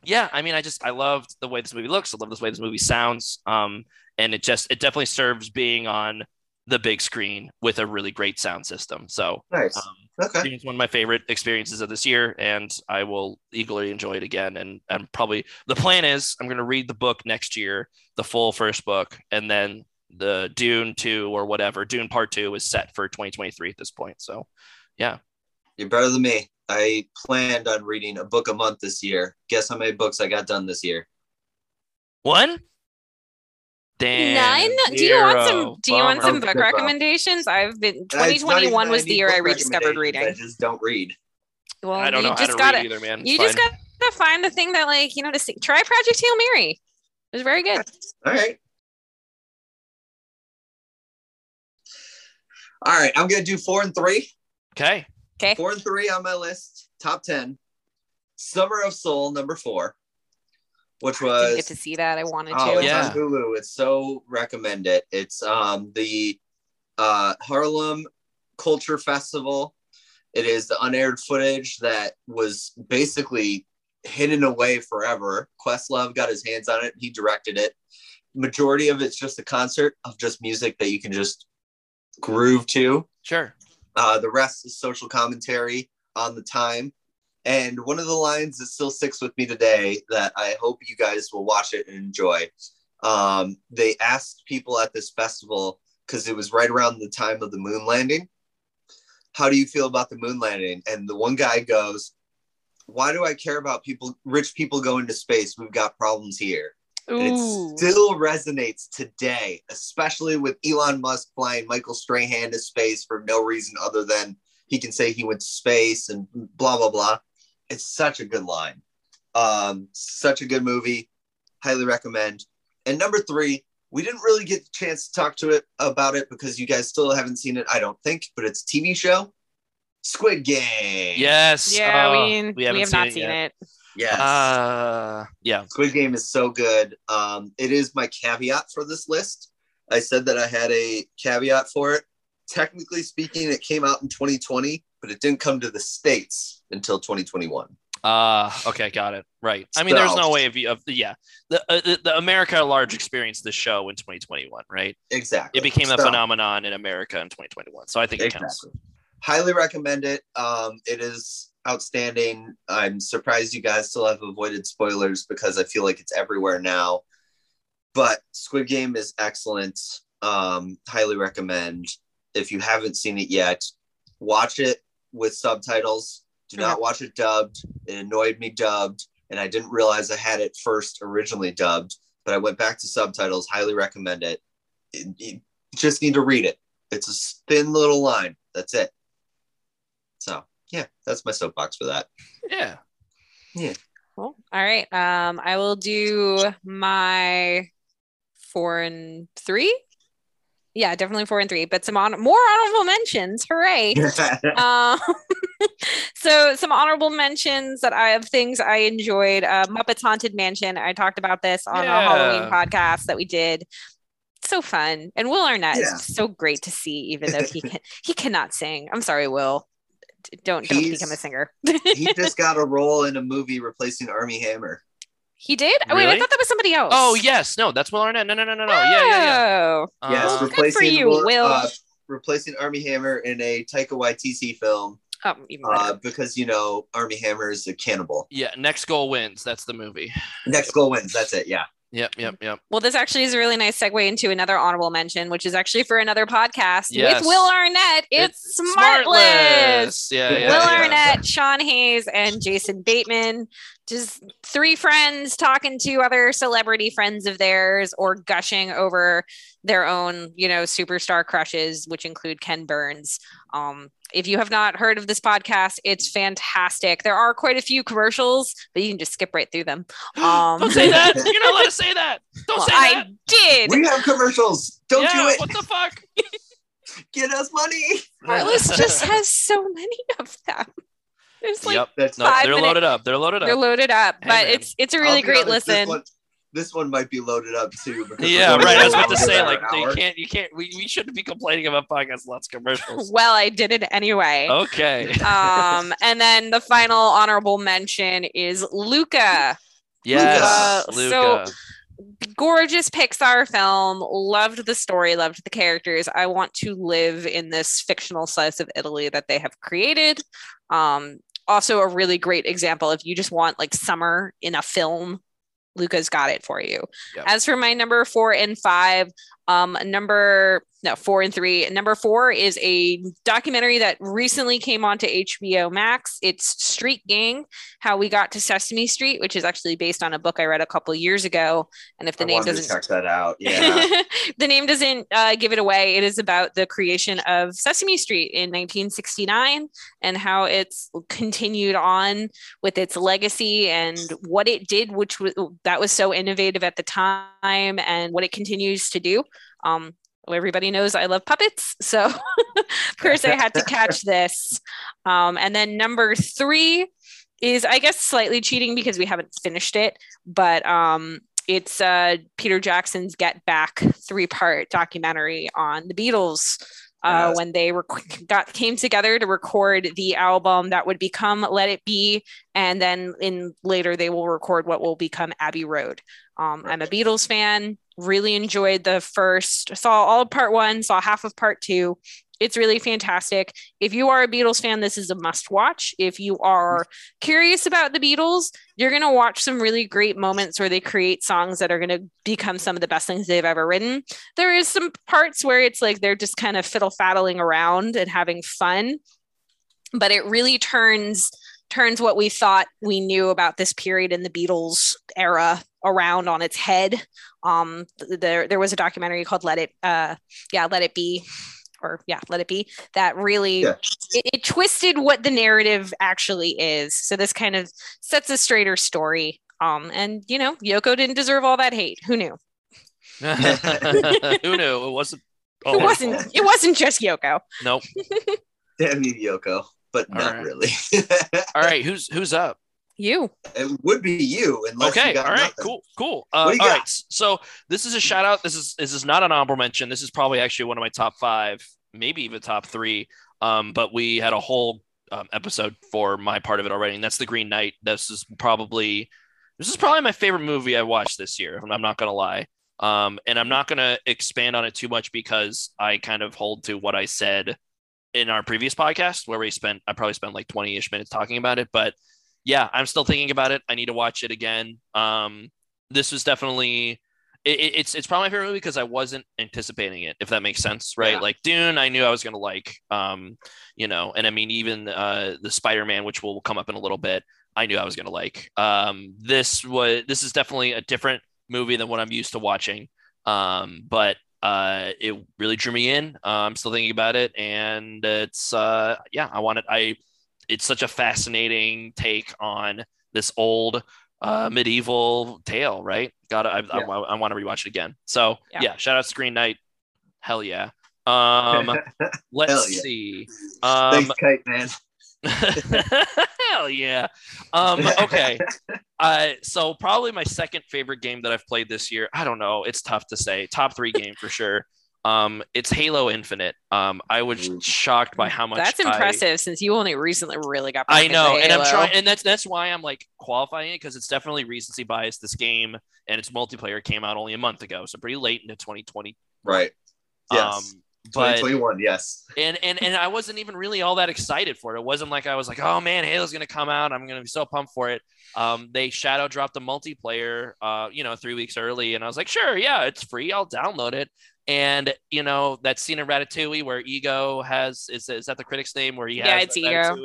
yeah i mean i just i loved the way this movie looks. I love the way this movie sounds. Um and it just it definitely serves being on the big screen with a really great sound system so nice. um okay. it's one of my favorite experiences of this year and i will eagerly enjoy it again and and probably the plan is i'm going to read the book next year the full first book and then the dune 2 or whatever dune part 2 is set for 2023 at this point so yeah, You're better than me. I planned on reading a book a month this year. Guess how many books I got done this year? One? Damn. Nine? Do you want some? Do you want some book recommendations? I've been. And it's not even 2021 was the year I rediscovered reading. I just don't read. Well, I don't you know how just to gotta. read either, man. You It's just gotta find the thing that, like, you know, to see. Try Project Hail Mary. It was very good. All right. All right. I'm gonna do four and three. Okay. Okay. Four and three on my list. Top ten. Summer of Soul, number four, which I didn't was get to see that. I wanted Oh, to. it's Yeah. on Hulu. It's so recommend it. It's um the uh Harlem Culture Festival. It is the unaired footage that was basically hidden away forever. Questlove got his hands on it. He directed it. Majority of it's just a concert of just music that you can just groove to. Sure. Uh, the rest is social commentary on the time. And one of the lines that still sticks with me today that I hope you guys will watch it and enjoy. Um, they asked people at this festival because it was right around the time of the moon landing. How do you feel about the moon landing? And the one guy goes, Why do I care about people, rich people going to space? We've got problems here. And it still resonates today, especially with Elon Musk flying Michael Strahan to space for no reason other than he can say he went to space and blah blah blah. It's such a good line. Um, such a good movie. Highly recommend. And number three, we didn't really get the chance to talk to it about it because you guys still haven't seen it, I don't think, but it's a TV show. Squid Game. Yes. Yeah, Oh, we, we, haven't have seen not it seen yet. it. Yes. Uh, yeah. Squid Game is so good. Um, it is my caveat for this list. I said that I had a caveat for it. Technically speaking, it came out in 2020, but it didn't come to the States until 2021. Uh, okay, got it. Right. I mean, there's no way of, of yeah, the, uh, the America at large experienced the show in 2021, right? Exactly. It became a So, phenomenon in America in 2021, so I think it counts. Highly recommend it. Um, it is outstanding. I'm surprised you guys still have avoided spoilers because I feel like it's everywhere now. But Squid Game is excellent. Um, highly recommend. If you haven't seen it yet, watch it with subtitles. Do not watch it dubbed. It annoyed me dubbed, and I didn't realize I had it first originally dubbed. But I went back to subtitles. Highly recommend it. It- You just need to read it. It's a thin little line. That's it. So yeah, that's my soapbox for that. Yeah. Yeah. Cool. All right. Um, I will do my four and three. Yeah, definitely four and three, but some on- more honorable mentions. Hooray. *laughs* um, *laughs* so some honorable mentions that I have things I enjoyed. Uh, Muppets Haunted Mansion. I talked about this on Yeah. a Halloween podcast that we did. So fun, and Will Arnett Yeah. is so great to see, even though he can he cannot sing. I'm sorry, Will. D- Don't don't He's- become a singer. he just *laughs* got a role in a movie replacing Armie Hammer. He did. Oh, wait, I thought that was somebody else. Oh yes, no, that's Will Arnett. No, no, no, no, no. Yeah, yeah, yeah. Oh. Yes, Uh, good for you, Will- Will. uh, replacing Armie Hammer in a Taika Waititi film. Oh, even uh, because you know Armie Hammer is a cannibal. Yeah, next goal wins. That's the movie. Next goal wins. That's it. Yeah. Yep, yep, yep. Well, this actually is a really nice segue into another honorable mention, which is actually for another podcast Yes. with Will Arnett. It's, Smartless. Yeah, Will yeah. Will yeah. Arnett, Sean Hayes, and Jason Bateman. Just three friends talking to other celebrity friends of theirs or gushing over their own, you know, superstar crushes, which include Ken Burns. Um, if you have not heard of this podcast, it's fantastic. There are quite a few commercials, but you can just skip right through them. *gasps* Um, Don't say that. *laughs* You're not allowed to say that. Don't well, say I did. We have commercials. Don't yeah, do it. What the fuck? *laughs* Get us money. Heartless just has so many of them. There's like yep. That's No, they're minute- loaded up. They're loaded up. they're loaded up, Hey, but man. it's it's a I'll really great honest, listen. This one, this one might be loaded up too. Yeah, right. I was for about to say, like, an you can't, you can't. We, we shouldn't be complaining about podcasts lots of commercials. *laughs* Well, I did it anyway. Okay. um, *laughs* and then the final honorable mention is Luca. Yes, Uh, Luca. so- Gorgeous Pixar film. Loved the story, loved the characters. I want to live in this fictional slice of Italy that they have created. Um, also, a really great example if you just want like summer in a film, Luca's got it for you. Yep. As for my number four and five, um, number no four and three. Number four is a documentary that recently came onto HBO Max. It's Street Gang: How We Got to Sesame Street, which is actually based on a book I read a couple years ago. And if the I name doesn't check that out. *laughs* Yeah. the name doesn't uh, give it away. It is about the creation of Sesame Street in 1969 and how it's continued on with its legacy and what it did, which was that was so innovative at the time, and what it continues to do. Um, everybody knows I love puppets, so of course I had to catch this. Um, and then number three is, I guess, slightly cheating because we haven't finished it, but um, it's uh, Peter Jackson's Get Back three part documentary on the Beatles. Uh, when they rec- got came together to record the album that would become Let It Be, and then in later they will record what will become Abbey Road. Um, I'm a Beatles fan. Really enjoyed the first. Saw all of part one. Saw half of part two. It's really fantastic. If you are a Beatles fan, this is a must watch. If you are curious about the Beatles, you're going to watch some really great moments where they create songs that are going to become some of the best things they've ever written. There is some parts where it's like they're just kind of fiddle faddling around and having fun, but it really turns turns what we thought we knew about this period in the Beatles era around on its head. Um, there there was a documentary called Let It uh yeah, Let It Be or yeah, Let It Be that really Yeah. it, it twisted what the narrative actually is. So this kind of sets a straighter story. Um, and you know, Yoko didn't deserve all that hate. Who knew? *laughs* Who knew? It wasn't. all it wasn't. It wasn't just Yoko. Nope. *laughs* Damn you, Yoko. But All not right. really. *laughs* All right. Who's who's up? You. it would be you unless okay you got all right nothing. cool cool uh, What do you all got? right so this is a shout out this is this is not an honorable mention this is probably actually one of my top five maybe even top three um but we had a whole um, episode for my part of it already and that's the green knight this is probably this is probably my favorite movie i watched this year i'm not gonna lie um and i'm not gonna expand on it too much because i kind of hold to what i said in our previous podcast where we spent i probably spent like 20ish minutes talking about it but yeah, I'm still thinking about it. I need to watch it again. Um, this was definitely it, it- it's it's probably my favorite movie because I wasn't anticipating it, if that makes sense, right? Yeah. Like Dune, I knew I was gonna like, um, you know, and I mean even uh, the Spider-Man, which will come up in a little bit, I knew I was gonna like. Um, this was this is definitely a different movie than what I'm used to watching, um, but uh, it really drew me in. Uh, I'm still thinking about it, and it's uh, yeah, I want it. I it's such a fascinating take on this old uh, medieval tale, right? Got to I, I, I, want to rewatch it again. So Yeah. yeah, shout out Screen Night. Hell yeah. Um, *laughs* let's Hell yeah. see. Um, Thanks, Kite Man. *laughs* hell yeah. Um, okay. *laughs* Uh, so probably my second favorite game that I've played this year. I don't know. It's tough to say. Top three game for sure. Um, it's Halo Infinite. Um, I was shocked by how much That's I- impressive since you only recently really got. back I into know, and I'm trying, and that's that's why I'm like qualifying it because it's definitely recency bias. This game and its multiplayer came out only a month ago, so pretty late into 2020. Right. Yes. Um, but 2021, yes. and and and I wasn't even really all that excited for it. It wasn't like I was like, oh man, Halo's gonna come out. I'm gonna be so pumped for it. Um, they shadow dropped the multiplayer, uh, you know, three weeks early, and I was like, sure, yeah, it's free. I'll download it. And you know that scene in Ratatouille where Ego has is is that the critic's name where he Yeah, it's Ego.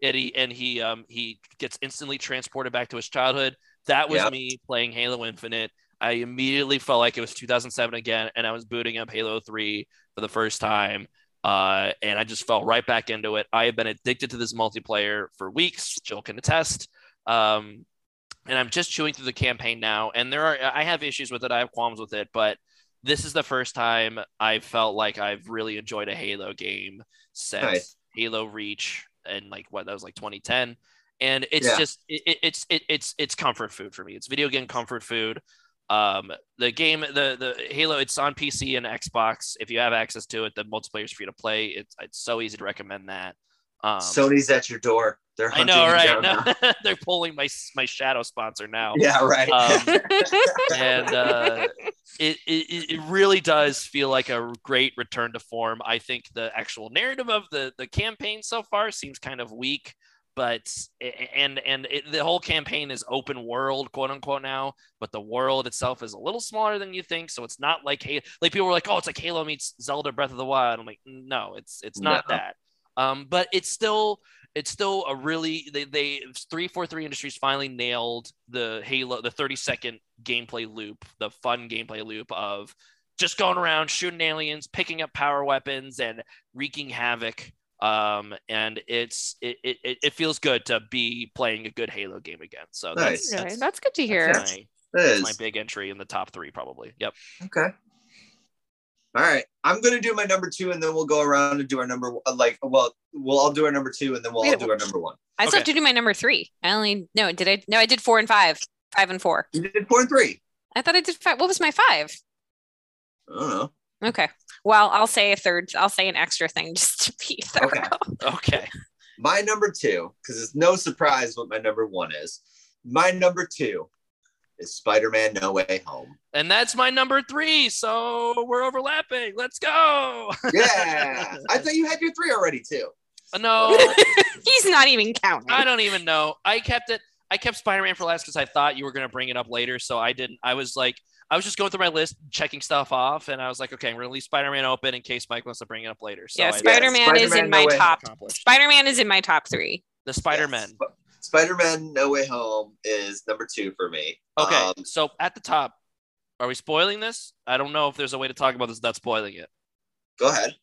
And he and he um he gets instantly transported back to his childhood. That was Yep. me playing Halo Infinite. I immediately felt like it was 2007 again, and I was booting up Halo 3 for the first time. Uh, and I just fell right back into it. I have been addicted to this multiplayer for weeks. Jill can attest. Um, and I'm just chewing through the campaign now. And there are, I have issues with it. I have qualms with it, but this is the first time I felt like I've really enjoyed a Halo game since Nice. Halo Reach and like what that was like 2010. And it's Yeah. just it, it- it's it, it's it's comfort food for me. It's video game comfort food. Um, the game, the the Halo, it's on PC and Xbox. If you have access to it, the multiplayer is free to play. It's it's so easy to recommend that. Um, Sony's at your door. They're I know, right? No, *laughs* they're pulling my my shadow sponsor now. Yeah, right. Um, *laughs* and uh, it, it it really does feel like a great return to form. I think the actual narrative of the the campaign so far seems kind of weak, but and and it, the whole campaign is open world, quote unquote now. But the world itself is a little smaller than you think, so it's not like hey Like people were like, "Oh, it's like Halo meets Zelda Breath of the Wild." I'm like, no, it's it's not No. that. Um, but it's still it's still a really they they 343 industries finally nailed the halo the 30 second gameplay loop the fun gameplay loop of just going around shooting aliens picking up power weapons and wreaking havoc um and it's it, it it- it feels good to be playing a good halo game again so that's, Nice. Okay, that's, that's good to hear. that's my, that's my big entry in the top three probably yep Okay. All right. I'm gonna do my number two, and then we'll go around and do our number. uh, Like, well, we'll all do our number two, and then we'll all do our number one. I still have to do my number three. I only no, did I? No, I did four and five, five and four. You did four and three. I thought I did five. What was my five? I don't know. Okay. Well, I'll say a third. I'll say an extra thing just to be thorough. Okay. okay *laughs* My number two, because it's no surprise what my number one is. My number two is Spider-Man: No Way Home. and that's my number three so we're overlapping let's go *laughs* Yeah, I thought you had your three already too. Uh, no *laughs* He's not even counting. I don't even know. I kept it. I kept Spider-Man for last because I thought you were going to bring it up later. So I didn't. I was like, I was just going through my list, checking stuff off, and I was like, okay, I'm going to leave Spider-Man open in case Mike wants to bring it up later. So yeah, Spider-Man is Spider-Man in No my top. Spider-Man is in my top three. The Spider-Man. Yes. Spider-Man: No Way Home is number two for me. Okay, Um, so at the top, are we spoiling this? I don't know if there's a way to talk about this without spoiling it. go ahead.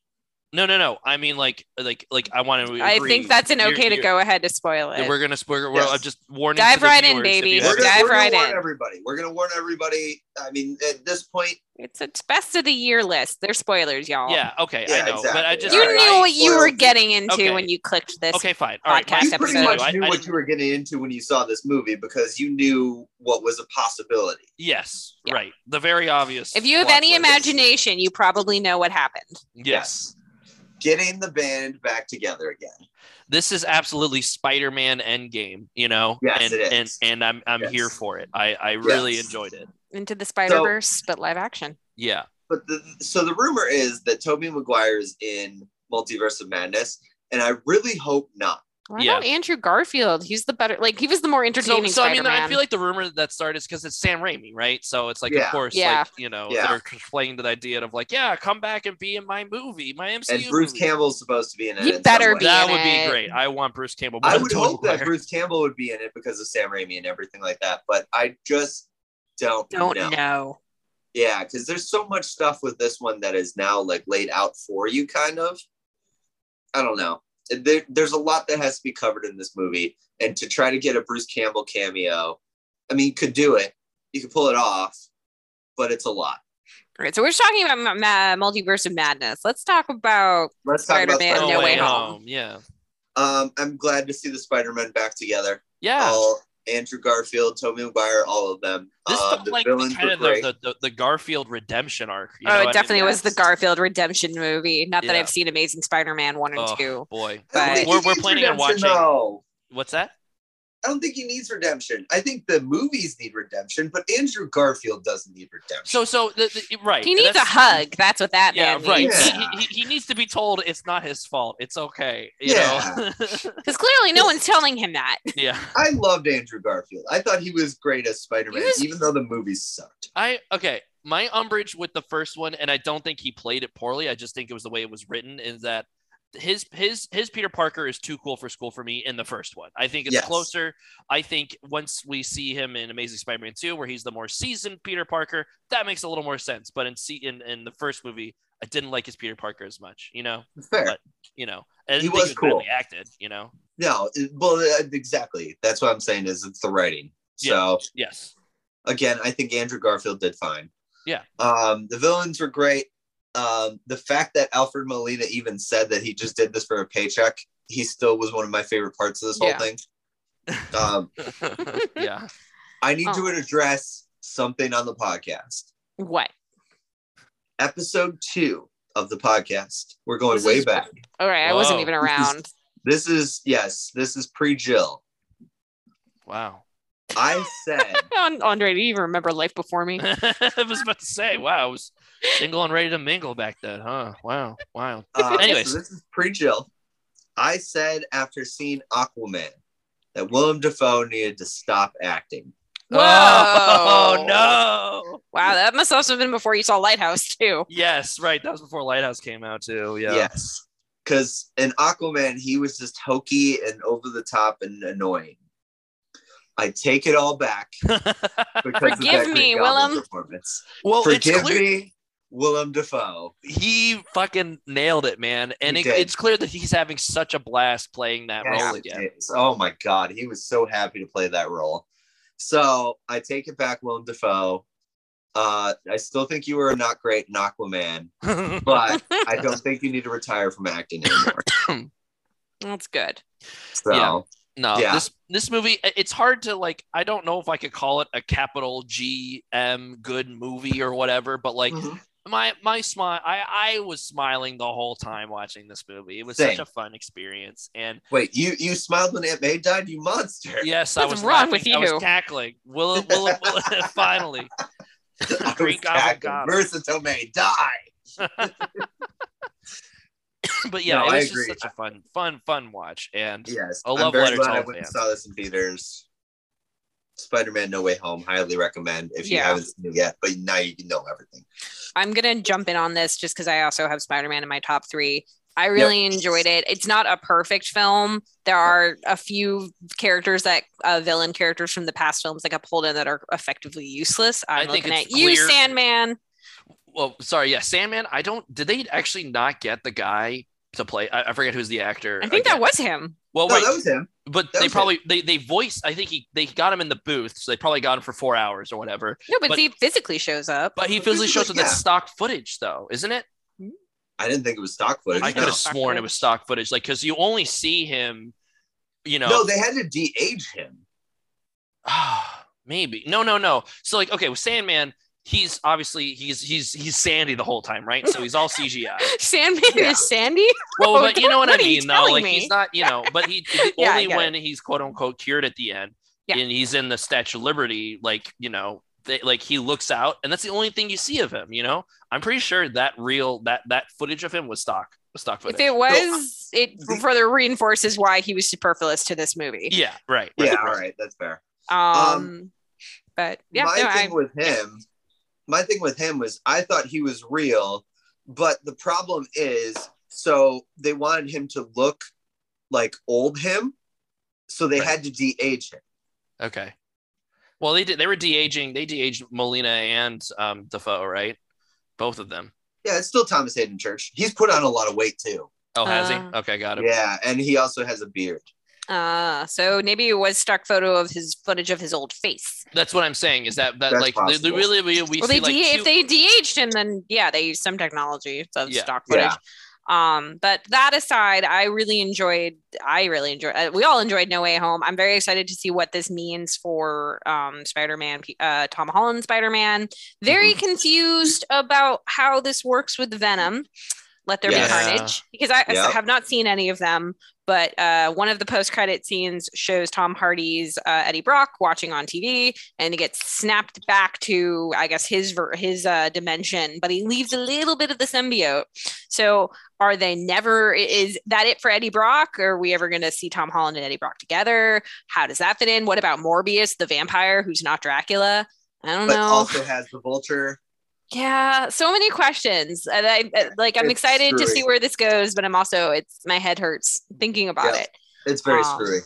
No, no, no. I mean, like, like, like, I want to. I think that's an You're- okay to you're- go ahead to spoil it. We're gonna. We're, we're Yes. I'm just warning. Dive to right in, baby. We're gonna, Dive we're gonna right warn in. everybody. We're gonna warn everybody. I mean, at this point, It's it's best of the year list. They're spoilers, y'all. Yeah. Okay. Yeah, I know, but I just. You All right. knew what you were getting into Okay. when you clicked this. Okay, fine. All right. podcast you pretty episode. much I- knew I what you were getting into when you saw this movie because you knew what was a possibility. Yes, Yeah. right. The very obvious. If you have any twist. imagination, you probably know what happened. yes. Getting the band back together again. This is absolutely Spider-Man Endgame, you know, Yes, and, it and and I'm I'm Yes. here for it. I I really Yes. enjoyed it. Into the Spider Verse, but live action. Yeah. But the, so the rumor is that Tobey Maguire is in Multiverse of Madness, and I really hope not. Why Yeah. not Andrew Garfield? He's the better. Like he was the more entertaining so I mean, I feel like the rumor that started is because it's Sam Raimi, right? So it's like, Yeah. of course, Yeah. like you know, Yeah. they're playing to the idea of like, yeah, come back and be in my movie, my MCU. And Bruce movie. Campbell's supposed to be in it. He in better be That in would be great. I want Bruce Campbell. I would *laughs* hope Tobey that Bruce Campbell would be in it because of Sam Raimi and everything like that, but I just don't, don't know. know. Yeah, because there's so much stuff with this one that is now like laid out for you, kind of. I don't know. There, there's a lot that has to be covered in this movie, and to try to get a Bruce Campbell cameo, I mean, you could do it, you could pull it off, but it's a lot. All right, so we're just talking about ma- ma- multiverse of madness. Let's talk about Let's talk Spider-Man, Spider-Man. No Way Home. Yeah. Um, I'm glad to see the Spider-Man back together. Yeah. All Andrew Garfield, Tobey Maguire, all of them. This Uh, felt the like villains kind of the, the, the Garfield redemption arc. you oh, know? I it mean, definitely was the. Garfield redemption movie. Not that Yeah. I've seen Amazing Spider-Man one and Oh, two. boy. but- I don't think We're- we're planning on watching- though. What's that? I don't think he needs redemption. I think the movies need redemption, but Andrew Garfield doesn't need redemption. So so the, the, right. He needs a hug. That's what that Yeah, man right. needs. Yeah. He, he, he needs to be told it's not his fault. It's okay. You Yeah. *laughs* Because clearly no one's telling him that. yeah. I loved Andrew Garfield. I thought he was great as Spider-Man, was- even though the movies sucked. I okay. My umbrage with the first one, and I don't think he played it poorly. I just think it was the way it was written. Is that his his his Peter Parker is too cool for school for me in the first one. I think it's Yes. closer. I think once we see him in Amazing Spider-Man two, where he's the more seasoned Peter Parker, that makes a little more sense. But in see in in the first movie, I didn't like his Peter Parker as much. You know, Fair. But- you know, He was badly cool. acted. You know, No, it- well, uh, exactly. That's what I'm saying is it's the writing. So yes, again, I think Andrew Garfield did fine. Yeah. Um, the villains were great. Um, the fact that Alfred Molina even said that he just did this for a paycheck, he still was one of my favorite parts of this whole Yeah. thing. Um, *laughs* yeah. I need Oh. to address something on the podcast. What? Episode two of the podcast. We're going This way is- back. All right, I wasn't even around. This is yes, this is pre Jill. Wow. I said *laughs* Andre, do you even remember life before me? *laughs* I was about to say, wow, I was single and ready to mingle back then, huh? Wow, wow. Uh, Anyways. so this is pre Jill. I said after seeing Aquaman that Willem Dafoe needed to stop acting. Whoa. Oh no! Wow, that must also have been before you saw Lighthouse too. Yes, right. That was before Lighthouse came out too. Yeah. Yes. Because in Aquaman, he was just hokey and over the top and annoying. I take it all back *laughs* Forgive me, Willem. performance. well, it's clear me, Willem Dafoe. he fucking nailed it, man, and it, it's clear that he's having such a blast playing that Yes, role again. Oh my God, he was so happy to play that role. So I take it back, Willem Dafoe. Uh, I still think you were not great in Aquaman, *laughs* but I don't think you need to retire from acting anymore. *coughs* That's good. So Yeah. No, Yeah. this this movie it's hard to like I don't know if I could call it a capital G M good movie or whatever, but like Mhm. My my smile I I was smiling the whole time watching this movie. It was such a fun experience and wait, you you smiled when Aunt May died, you monster. *laughs* yes, I What's was wrong laughing. with I was you? cackling. Will it *laughs* will it, will it *laughs* finally I was Green Goblin cackling. got. Marisa Tomei, die. but yeah, No, it I was agree. just such a fun fun fun watch and Yes, A I'm love very letter to glad I went and saw this in theaters. Spider-Man: No Way Home, highly recommend if you Yeah. haven't seen it yet. But now you know everything. I'm gonna jump in on this just because I also have Spider-Man in my top three. I really enjoyed it. It's not a perfect film. There are a few characters that uh, villain characters from the past films that got pulled in that are effectively useless. I'm I think looking at it's you, Sandman. well, sorry, yeah, Sandman. I don't. Did they actually not get the guy to play? I, I forget who's the actor. I think again. that was him. Well, No, right, that was him. but that they was probably they they voice. I think he they got him in the booth, so they probably got him for four hours or whatever. No, but, But- he physically shows up. But he physically shows like- with that yeah. stock footage, though, isn't it? I didn't think it was stock footage. I think could have sworn it was stock footage, like because you only see him, you know. No, they had to de-age him. Ah, *sighs* maybe no, no, no. So like, okay, with Sandman, he's obviously he's he's he's Sandy the whole time, right? So he's all *laughs* CGI. Sandman Yeah. is Sandy. Well, Oh, but you know what, what I mean, though. Like me? he's not, you know, but he *laughs* Yeah, only get when he's quote unquote cured at the end, Yeah. and he's in the Statue of Liberty, like you know, they, like he looks out, and that's the only thing you see of him. You know, I'm pretty sure that real that that footage of him was stock, was stock footage. If it was, it the- further reinforces why he was superfluous to this movie. yeah, right. right, Yeah, right. all right, that's fair. Um, but yeah, my no, thing I, with him, my thing with him was I thought he was real, but the problem is, so they wanted him to look like old him, so they Right. had to de-age him. Okay. Well, they did. They were de aging. They de aged Molina and um, Defoe, right? Both of them. Yeah, it's still Thomas Haden Church. He's put on a lot of weight too. Oh, has Uh, he? Okay, got it. Yeah, and he also has a beard. Uh, so maybe it was stock photo of his footage of his old face. That's what I'm saying. Is that that That's like they, they really we, we well, see they like de- two- if they de-aged him, then yeah, they used some technology of Yeah. stock footage. Yeah. Um, but that aside, I really enjoyed. I really enjoyed. Uh, we all enjoyed No Way Home. I'm very excited to see what this means for um, Spider-Man, uh, Tom Holland Spider-Man. Very Mm-hmm. confused about how this works with Venom. Let There Yes. Be Carnage because I, I have not seen any of them. But uh, one of the post credit scenes shows Tom Hardy's uh, Eddie Brock watching on TV, and he gets snapped back to I guess his ver- his uh, dimension, but he leaves a little bit of the symbiote. So are they never? Is that it for Eddie Brock? Or are we ever going to see Tom Holland and Eddie Brock together? How does that fit in? What about Morbius, the vampire who's not Dracula? I don't But know. also has the vulture. Yeah, so many questions. And I uh, like I'm It's excited to see where this goes, but I'm also it's my head hurts thinking about Yeah. it. It's very Um, screwy.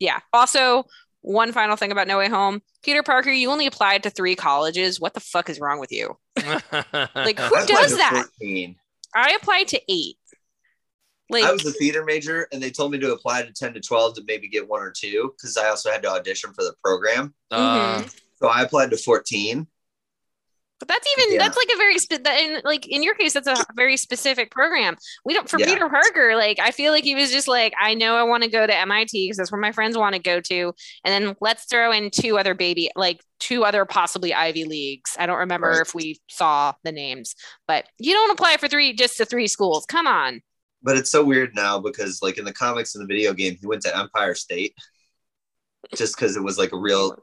Yeah. Also, one final thing about No Way Home. Peter Parker, you only applied to three colleges. What the fuck is wrong with you? *laughs* Like, who I does that? 14. I applied to eight. Like I was a theater major, and they told me to apply to 10 to 12 to maybe get one or two because I also had to audition for the program. Uh, So I applied to 14. But that's even Yeah. that's like a very spe- that in like in your case that's a very specific program. We don't for Yeah. Peter Parker like I feel like he was just like I know I want to go to MIT because that's where my friends want to go to, and then let's throw in two other baby like two other possibly Ivy leagues. I don't remember Right. if we saw the names, but you don't apply for three just to three schools. Come on. But it's so weird now because, like, in the comics and the video game, he went to Empire State just because it was like a real,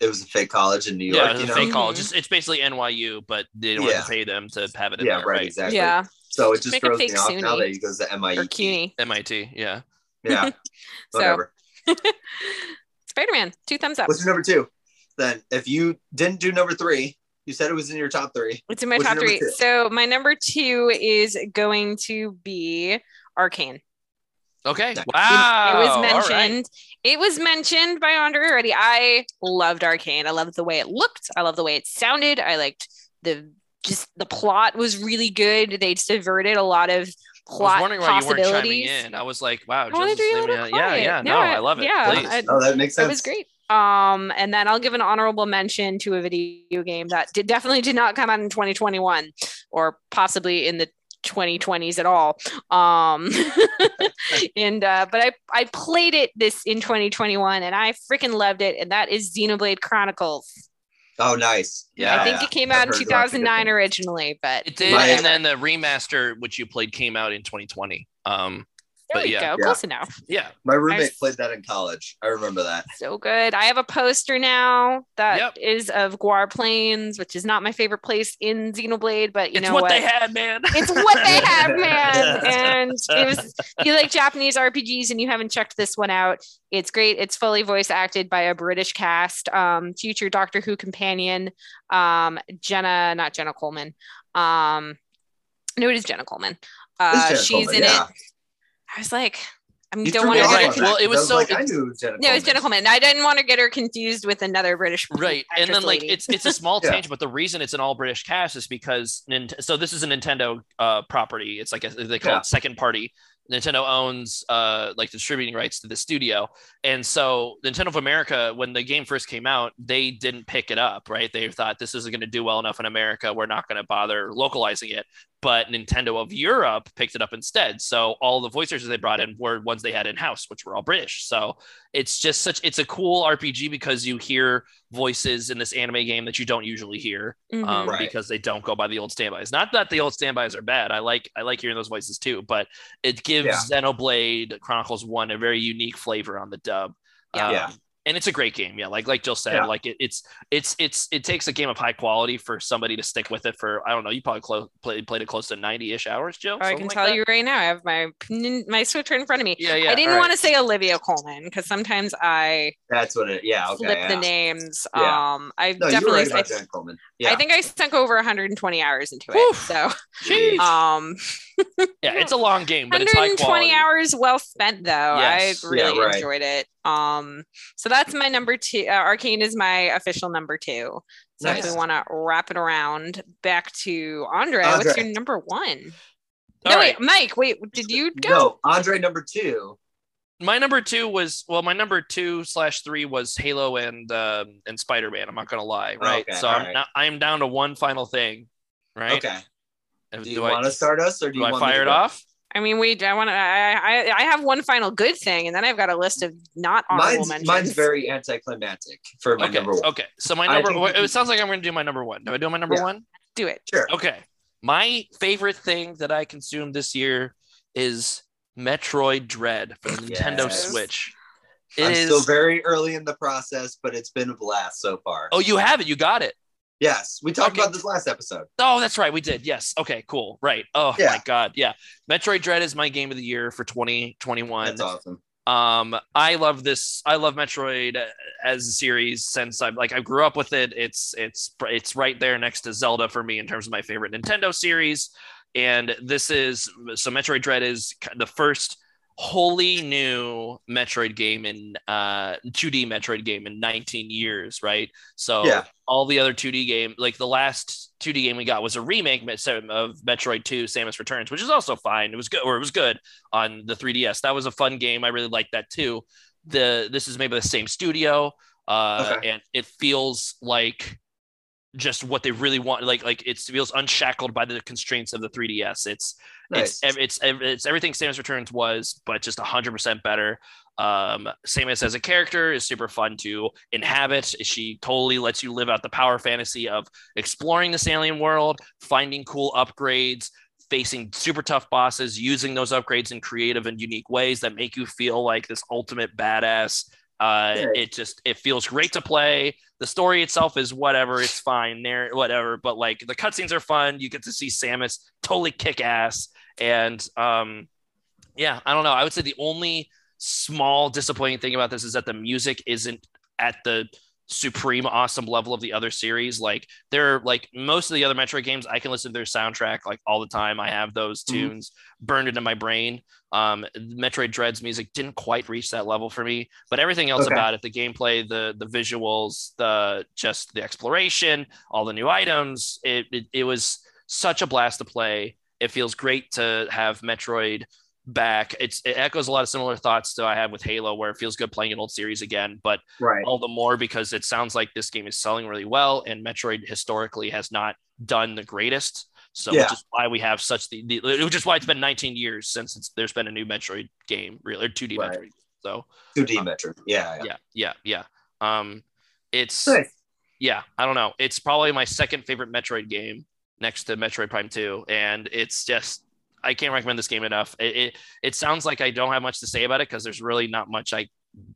it was a fake college in New yeah, York. it's you a know? fake college. Mhm. It's, it's basically NYU, but they don't have Yeah. to pay them to have it in Yeah, there, right, right? exactly. Yeah, So it just Make throws me fake off now that he goes to MIT. or CUNY. MIT, yeah. Yeah, *laughs* *laughs* whatever. *laughs* Spider Man, two thumbs up. What's your number two? Then, if you didn't do number three, you said it was in your top three. It's in my What's top three. two? So my number two is going to be Arcane. Okay. Wow. it was all right. mentioned. It was mentioned by Andre already. I loved Arcane. I loved the way it looked. I loved the way it sounded. I liked the just the plot was really good. They subverted a lot of I was plot wondering why you weren't chiming possibilities. in. I was like, wow, I wanted Joseph to be a Slim, little yeah, yeah, yeah. No, No, I- I love it. yeah, Please. I- Oh, that makes sense. It was great. Um, and then I'll give an honorable mention to a video game that did definitely did not come out in 2021 or possibly in the 2020s at all. Um, *laughs* and uh, but I I played it this in 2021 and I freaking loved it, and that is Xenoblade Chronicles. Oh, nice. Yeah. I think it came I've out in heard lots of good 2009 originally, but It did, My- and then the remaster, which you played, came out in 2020. Um, there but we yeah. go, Yeah. close enough. yeah. My roommate I've- played that in college. I remember that. So good. I have a poster now that is Yep. of Gaur Plains, which is not my favorite place in Xenoblade, but you it's know what, what? they had, man. it's what they *laughs* have, man. *laughs* And it was you like Japanese RPGs and you haven't checked this one out. It's great. It's fully voice acted by a British cast. Um, future Doctor Who companion, um, Jenna, not Jenna Coleman. Um, no, it is Jenna Coleman. Uh, she's Coleman, in yeah. it. I was like, I You don't want to get right. her. Well, it was 'cause I so- like, I knew it was Jenna No, it's Jenna Coleman. Coleman. I didn't want to get her confused with another British right and actress then like lady. it's it's a *laughs* small Yeah. but the reason it's an all british cast is because Nint- so this is a nintendo uh property it's like a, they call Yeah. it second party nintendo owns uh like distributing rights to the studio. And so nintendo of america when the game first came out they didn't pick it up right? They thought this isn't going to do well enough in america. We're not going to bother localizing it. But nintendo of europe picked it up instead. So all the voice actors they brought in were ones they had in house which were all british. So it's just such it's a cool rpg because you hear voices in this anime game that you don't usually hear Mhm. um, Right. because they don't go by the old standbys. Not that the old standbys are bad. I like i like hearing those voices too but it gives Yeah. xenoblade chronicles 1 a very unique flavor on the dub Yeah. Um, Yeah. And it's a great game yeah like like jill said Yeah. like it, it's it's it's it takes a game of high quality for somebody to stick with it for i don't know you probably close, played played it close to 90ish hours jill I can like tell that? you right now. I have my my switcher in front of me. yeah yeah I didn't all want right. to say Olivia Colman because sometimes I That's what it. Yeah. Okay. flip yeah. the names. Yeah. Um, I No, you were definitely. right I, about Coleman. Yeah. I think I sunk over 120 hours into it. Whew. So, Jeez. um, yeah it's a long game but it's high 120 hours well spent though. Yes. I really Yeah, right. enjoyed it. Um, so that's my number two. Uh, Arcane is my official number two. So if we want to wrap it around back to Andre, what's your number one? All no, right. wait, Mike. Wait, did you go? No, Andre number two. my number two was well my number two slash three was halo and um and spider-man i'm not gonna lie right Okay, so i'm right. now i'm down to one final thing right Okay. Do you want to start us, or do do you i want me fire to it go? off I mean, we. I want to. I, I. I have one final good thing, and then I've got a list of not honorable Mine's, mentions. mine's very anticlimactic for my okay number one. okay so my number think- it sounds like i'm gonna do my number one do i do my number Yeah. one Do it. Sure. okay My favorite thing that I consumed this year is Metroid Dread for the Nintendo Switch. It I'm is- still very early in the process, but it's been a blast so far. Oh, you have it. You got it. Yes, we talked Okay. about this last episode. Oh, that's right. We did. Yes. Okay, cool. Right. Oh Yeah. my god. Yeah. Metroid Dread is my game of the year for 2021. That's awesome. Um, I love this. I love Metroid as a series since I'm like I grew up with it. It's it's it's right there next to Zelda for me in terms of my favorite Nintendo series. And this is so Metroid Dread is the first wholly new Metroid game in uh 2D Metroid game in 19 years, right? So Yeah. all the other 2D game, like the last 2D game we got was a remake of Metroid 2 Samus Returns, which is also fine. It was good or it was good on the 3DS. That was a fun game. I really liked that too. The this is maybe the same studio, uh, Okay. and it feels like just what they really want. Like like it feels unshackled by the constraints of the 3DS. It's Nice. it's it's it's everything Samus Returns was, but just hundred percent better. Um, Samus as a character is super fun to inhabit. She totally lets you live out the power fantasy of exploring this alien world, finding cool upgrades, facing super tough bosses, using those upgrades in creative and unique ways that make you feel like this ultimate badass. Uh, Yeah. it just it feels great to play. The story itself is whatever, it's fine there, whatever. But like the cutscenes are fun. You get to see Samus totally kick ass, and um, yeah, I don't know. I would say the only small disappointing thing about this is that the music isn't at the supreme awesome level of the other series. Like they're like most of the other Metroid games, I can listen to their soundtrack like all the time. I have those Mhm. tunes burned into my brain. Um, Metroid Dread's music didn't quite reach that level for me, but everything else Okay. about it, the gameplay, the the visuals, the just the exploration, all the new items, it it, it was such a blast to play. It feels great to have Metroid back. It's it echoes a lot of similar thoughts that I have with Halo, where it feels good playing an old series again, but right. all the more because it sounds like this game is selling really well, and Metroid historically has not done the greatest. So Yeah. which is why we have such the, the which is why it's been 19 years since it's, there's been a new Metroid game, really or 2D Right. Metroid. So 2D Metro. Yeah. yeah. yeah, yeah, yeah. Um, it's Nice. yeah, I don't know. It's probably my second favorite Metroid game next to Metroid Prime 2. And it's just, I can't recommend this game enough. It, it, it sounds like I don't have much to say about it because there's really not much I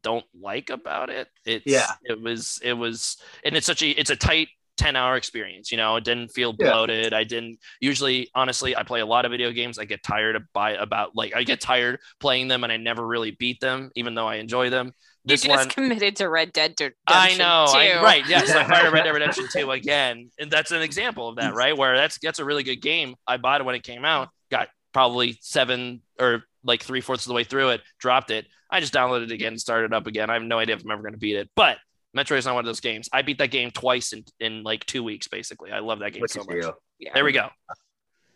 don't like about it. It's, Yeah. it was, it was, and it's such a, it's a tight 10 hour experience. You know, it didn't feel Yeah. bloated. I didn't usually, honestly, I play a lot of video games. I get tired of by about like, I get tired playing them and I never really beat them, even though I enjoy them. You just one, committed to Red Dead Redemption I know, I, too. right? Yes, I *laughs* fired Red Dead Redemption 2 again, and that's an example of that, mm. right? Where that's that's a really good game. I bought it when it came out, got probably seven or like three fourths of the way through it, dropped it. I just downloaded it again, started up again. I have no idea if I'm ever going to beat it, but Metroid is not one of those games. I beat that game twice in in like two weeks, basically. I love that game Look so much. you. Yeah. There we go.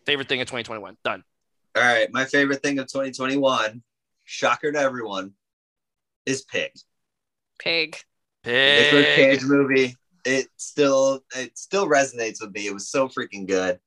Favorite thing of 2021, done. All right. My favorite thing of 2021, shocker to everyone, is Pig. Pig. The Nicolas Pig. Cage movie. It still it still resonates with me. It was so freaking good.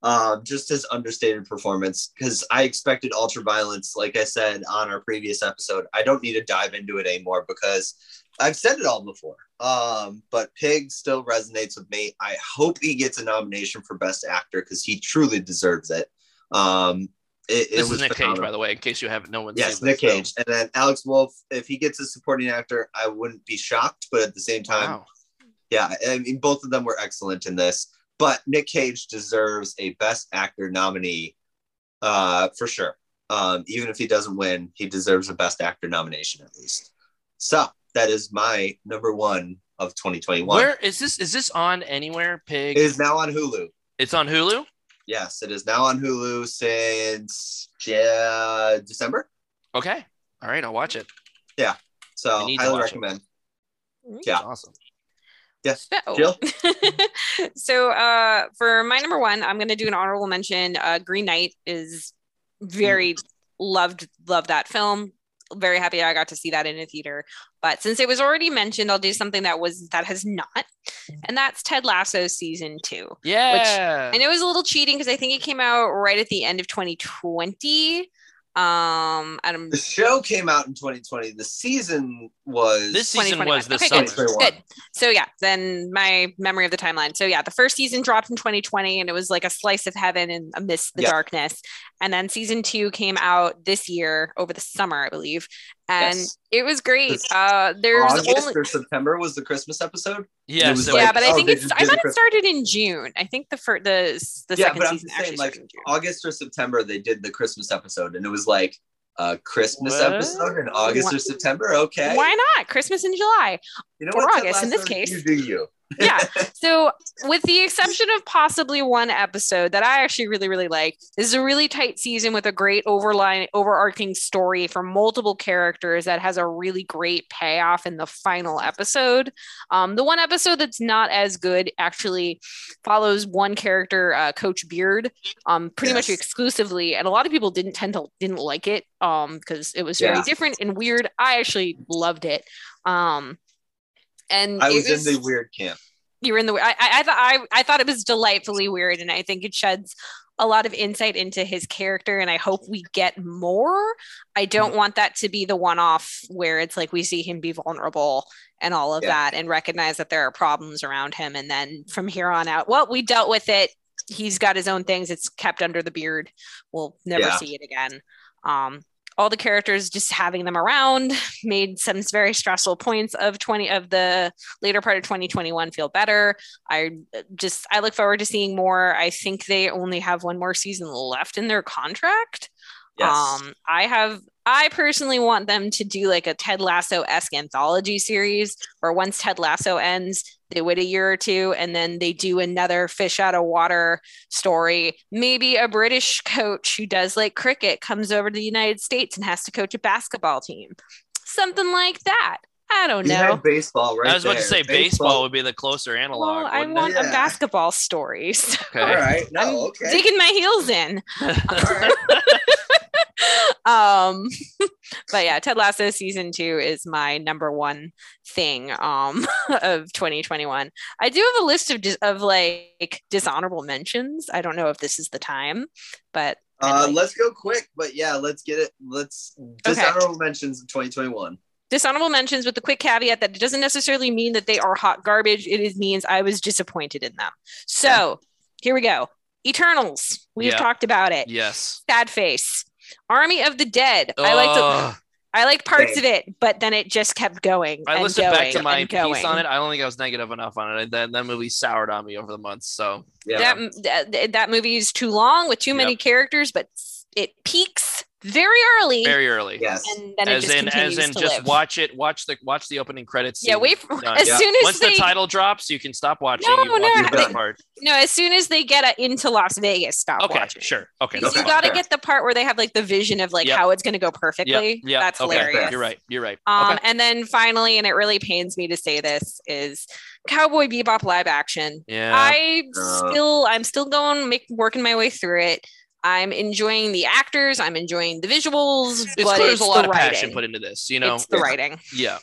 Um, just his understated performance because I expected ultra violence, like I said on our previous episode. I don't need to dive into it anymore because I've said it all before. Um, but Pig still resonates with me. I hope he gets a nomination for Best Actor because he truly deserves it. Um, it, This was is Nick Cage, by the way, in case you haven't no one. Yes, Nick this, so- Cage, and then Alex Wolff. If he gets a supporting actor, I wouldn't be shocked. But at the same time, Wow. yeah, I mean, both of them were excellent in this. But Nick Cage deserves a Best Actor nominee uh, for sure. Um, even if he doesn't win, he deserves a Best Actor nomination at least. So that is my number one of 2021. Where is this? Is this on anywhere? Pig. It is now on Hulu. it's on Hulu. Yes, it is now on Hulu since uh, December. Okay. All right, I'll watch it. Yeah. So I need to highly watch it. recommend. Mm. Yeah. That's awesome. Yes. So, *laughs* Jill? so uh, for my number one, I'm going to do an honorable mention. Uh, Green Knight is very loved, love that film. Very happy I got to see that in a theater. But since it was already mentioned, I'll do something that was that has not, and that's Ted Lasso season two. Yeah. I know it was a little cheating because I think it came out right at the end of 2020. Um, and I'm The show came out in 2020. The season was This season was the Okay, summer. good. Good. So yeah, then my memory of the timeline. So yeah, the first season dropped in 2020 and it was like a slice of heaven and amidst the Yeah. darkness. And then season two came out this year over the summer, I believe. And Yes. it was great. This- Uh there's August only or September was the Christmas episode. Yes, was it like- yeah, but I oh, think they it's I did the thought it started in June. I think the first the the yeah, second but I'm season just actually like started in June. August or September, they did the Christmas episode, and it was like a Christmas What? episode in August or September. Okay, Why not? Christmas in July. You know or what? August in this case. you do you. Yeah. *laughs* So, with the exception of possibly one episode that I actually really, really like, this is a really tight season with a great overline, overarching story for multiple characters that has a really great payoff in the final episode. Um, the one episode that's not as good actually follows one character, uh, Coach Beard, um, pretty much exclusively, and a lot of people didn't tend to didn't like it um, because it was very Yeah. different and weird. I actually loved it. Um, and I it was, in the weird camp. you were in the I, I, I thought I, I thought it was delightfully weird and i think it sheds a lot of insight into his character and i hope we get more i don't want that to be the one off where it's like we see him be vulnerable and all of Yeah. that and recognize that there are problems around him and then from here on out well we dealt with it he's got his own things it's kept under the beard we'll never Yeah. see it again um all the characters just having them around made some very stressful points of 20 of the later part of 2021 feel better I just I look forward to seeing more. I think they only have one more season left in their contract. Yes. Um, I have I personally want them to do like a Ted Lasso esque anthology series where once Ted Lasso ends, they wait a year or two and then they do another fish out of water story. Maybe a British coach who does like cricket comes over to the United States and has to coach a basketball team. Something like that. I don't You know. baseball right I was about to say baseball would be the closer analog. Well, I want it? a Yeah. basketball stories. *laughs* Okay. All right. I'm No. Okay. digging my heels in. *laughs* All right. *laughs* um, *laughs* but yeah, Ted Lasso season two is my number one thing um *laughs* of 2021. I do have a list of of like dishonorable mentions. I don't know if this is the time, but Uh, like- let's go quick, but yeah, let's get it. Let's Okay. dishonorable mentions of 2021. dishonorable mentions with the quick caveat that it doesn't necessarily mean that they are hot garbage. It is means I was disappointed in them. So here we go. Eternals. We've Yeah. talked about it. Yes. Sad face. Army of the Dead. I like to I like parts Same. of it, but then it just kept going. I and listened going back to my and piece on it. I don't think I was negative enough on it. That that movie soured on me over the months. So Yeah. That, that that movie is too long with too many Yep. characters, but it peaks very early, very early. yes. and then it as just in, as in, just live. watch it. Watch the watch the opening credits. yeah, scene. wait. For, as Yeah. soon as Once they the title drops, you can stop watching. No, no, watch no, they- part. no, as soon as they get uh, into Las Vegas, stop Okay, watching. sure. Okay, Because that's you got to Fair. get the part where they have like the vision of like Yep. how it's going to go Yep, perfectly. yep, That's okay, hilarious. You're right. You're right. Um, okay. and then finally, and it really pains me to say this, is Cowboy Bebop live action. Yeah. I Uh. still, I'm still going, make, working my way through it. I'm enjoying the actors. I'm enjoying the visuals, it's but clear it's there's a lot the of writing. passion put into this. You know. it's the Yeah. writing. yeah.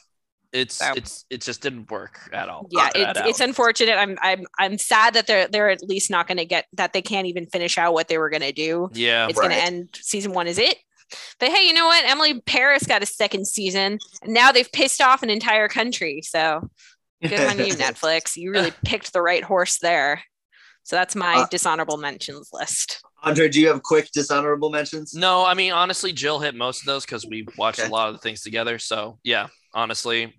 It's So- it's it just didn't work at all. Yeah, it's, it's unfortunate. I'm I'm I'm sad that they're they're at least not going to get that they can't even finish out what they were going to do. yeah. It's going to end. Season one is it. But hey, you know what? Emily Paris got a second season, and now they've pissed off an entire country. So good on you, *laughs* Netflix. You really picked the right horse there. So that's my Uh, dishonorable mentions list. Andre, do you have quick dishonorable mentions? No, I mean honestly, Jill hit most of those because we watched Okay. a lot of the things together. So yeah, honestly,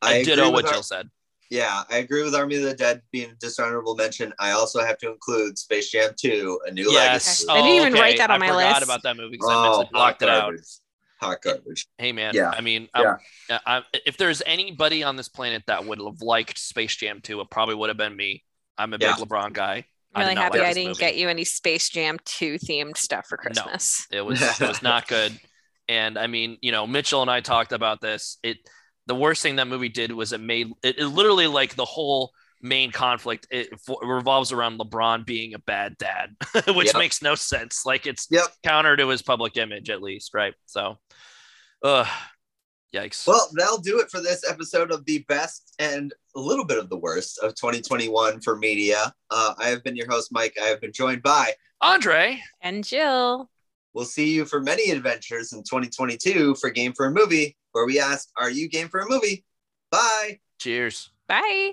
I I, agree ditto what our- Jill said. Yeah, I agree with Army of the Dead being a dishonorable mention. I also have to include Space Jam 2, A New Yes. Legacy. I didn't even write that on I my list. I forgot list. about that movie because I Oh, mentally blocked hot it out. garbage. Hot garbage. Hey man, Yeah. I mean, Yeah. I'm- I, if there's anybody on this planet that would have liked Space Jam 2, it probably would have been me. I'm a big LeBron guy. I I'm really not happy like I didn't movie. get you any Space Jam 2 themed stuff for Christmas. No, It was it was *laughs* not good. And I mean, you know, Mitchell and I talked about this. It the worst thing that movie did was it made it, it literally like the whole main conflict it f- revolves around LeBron being a bad dad, *laughs* which Yep. makes no sense. Like it's Yep. counter to his public image at least, right? So, uh, yikes. Well, that'll do it for this episode of the best and a little bit of the worst of 2021 for media. Uh, I have been your host, Mike. I have been joined by Andre, And Jill. We'll see you for many adventures in 2022 for Game for a Movie, where we ask, Are you game for a movie? Bye. Cheers. Bye.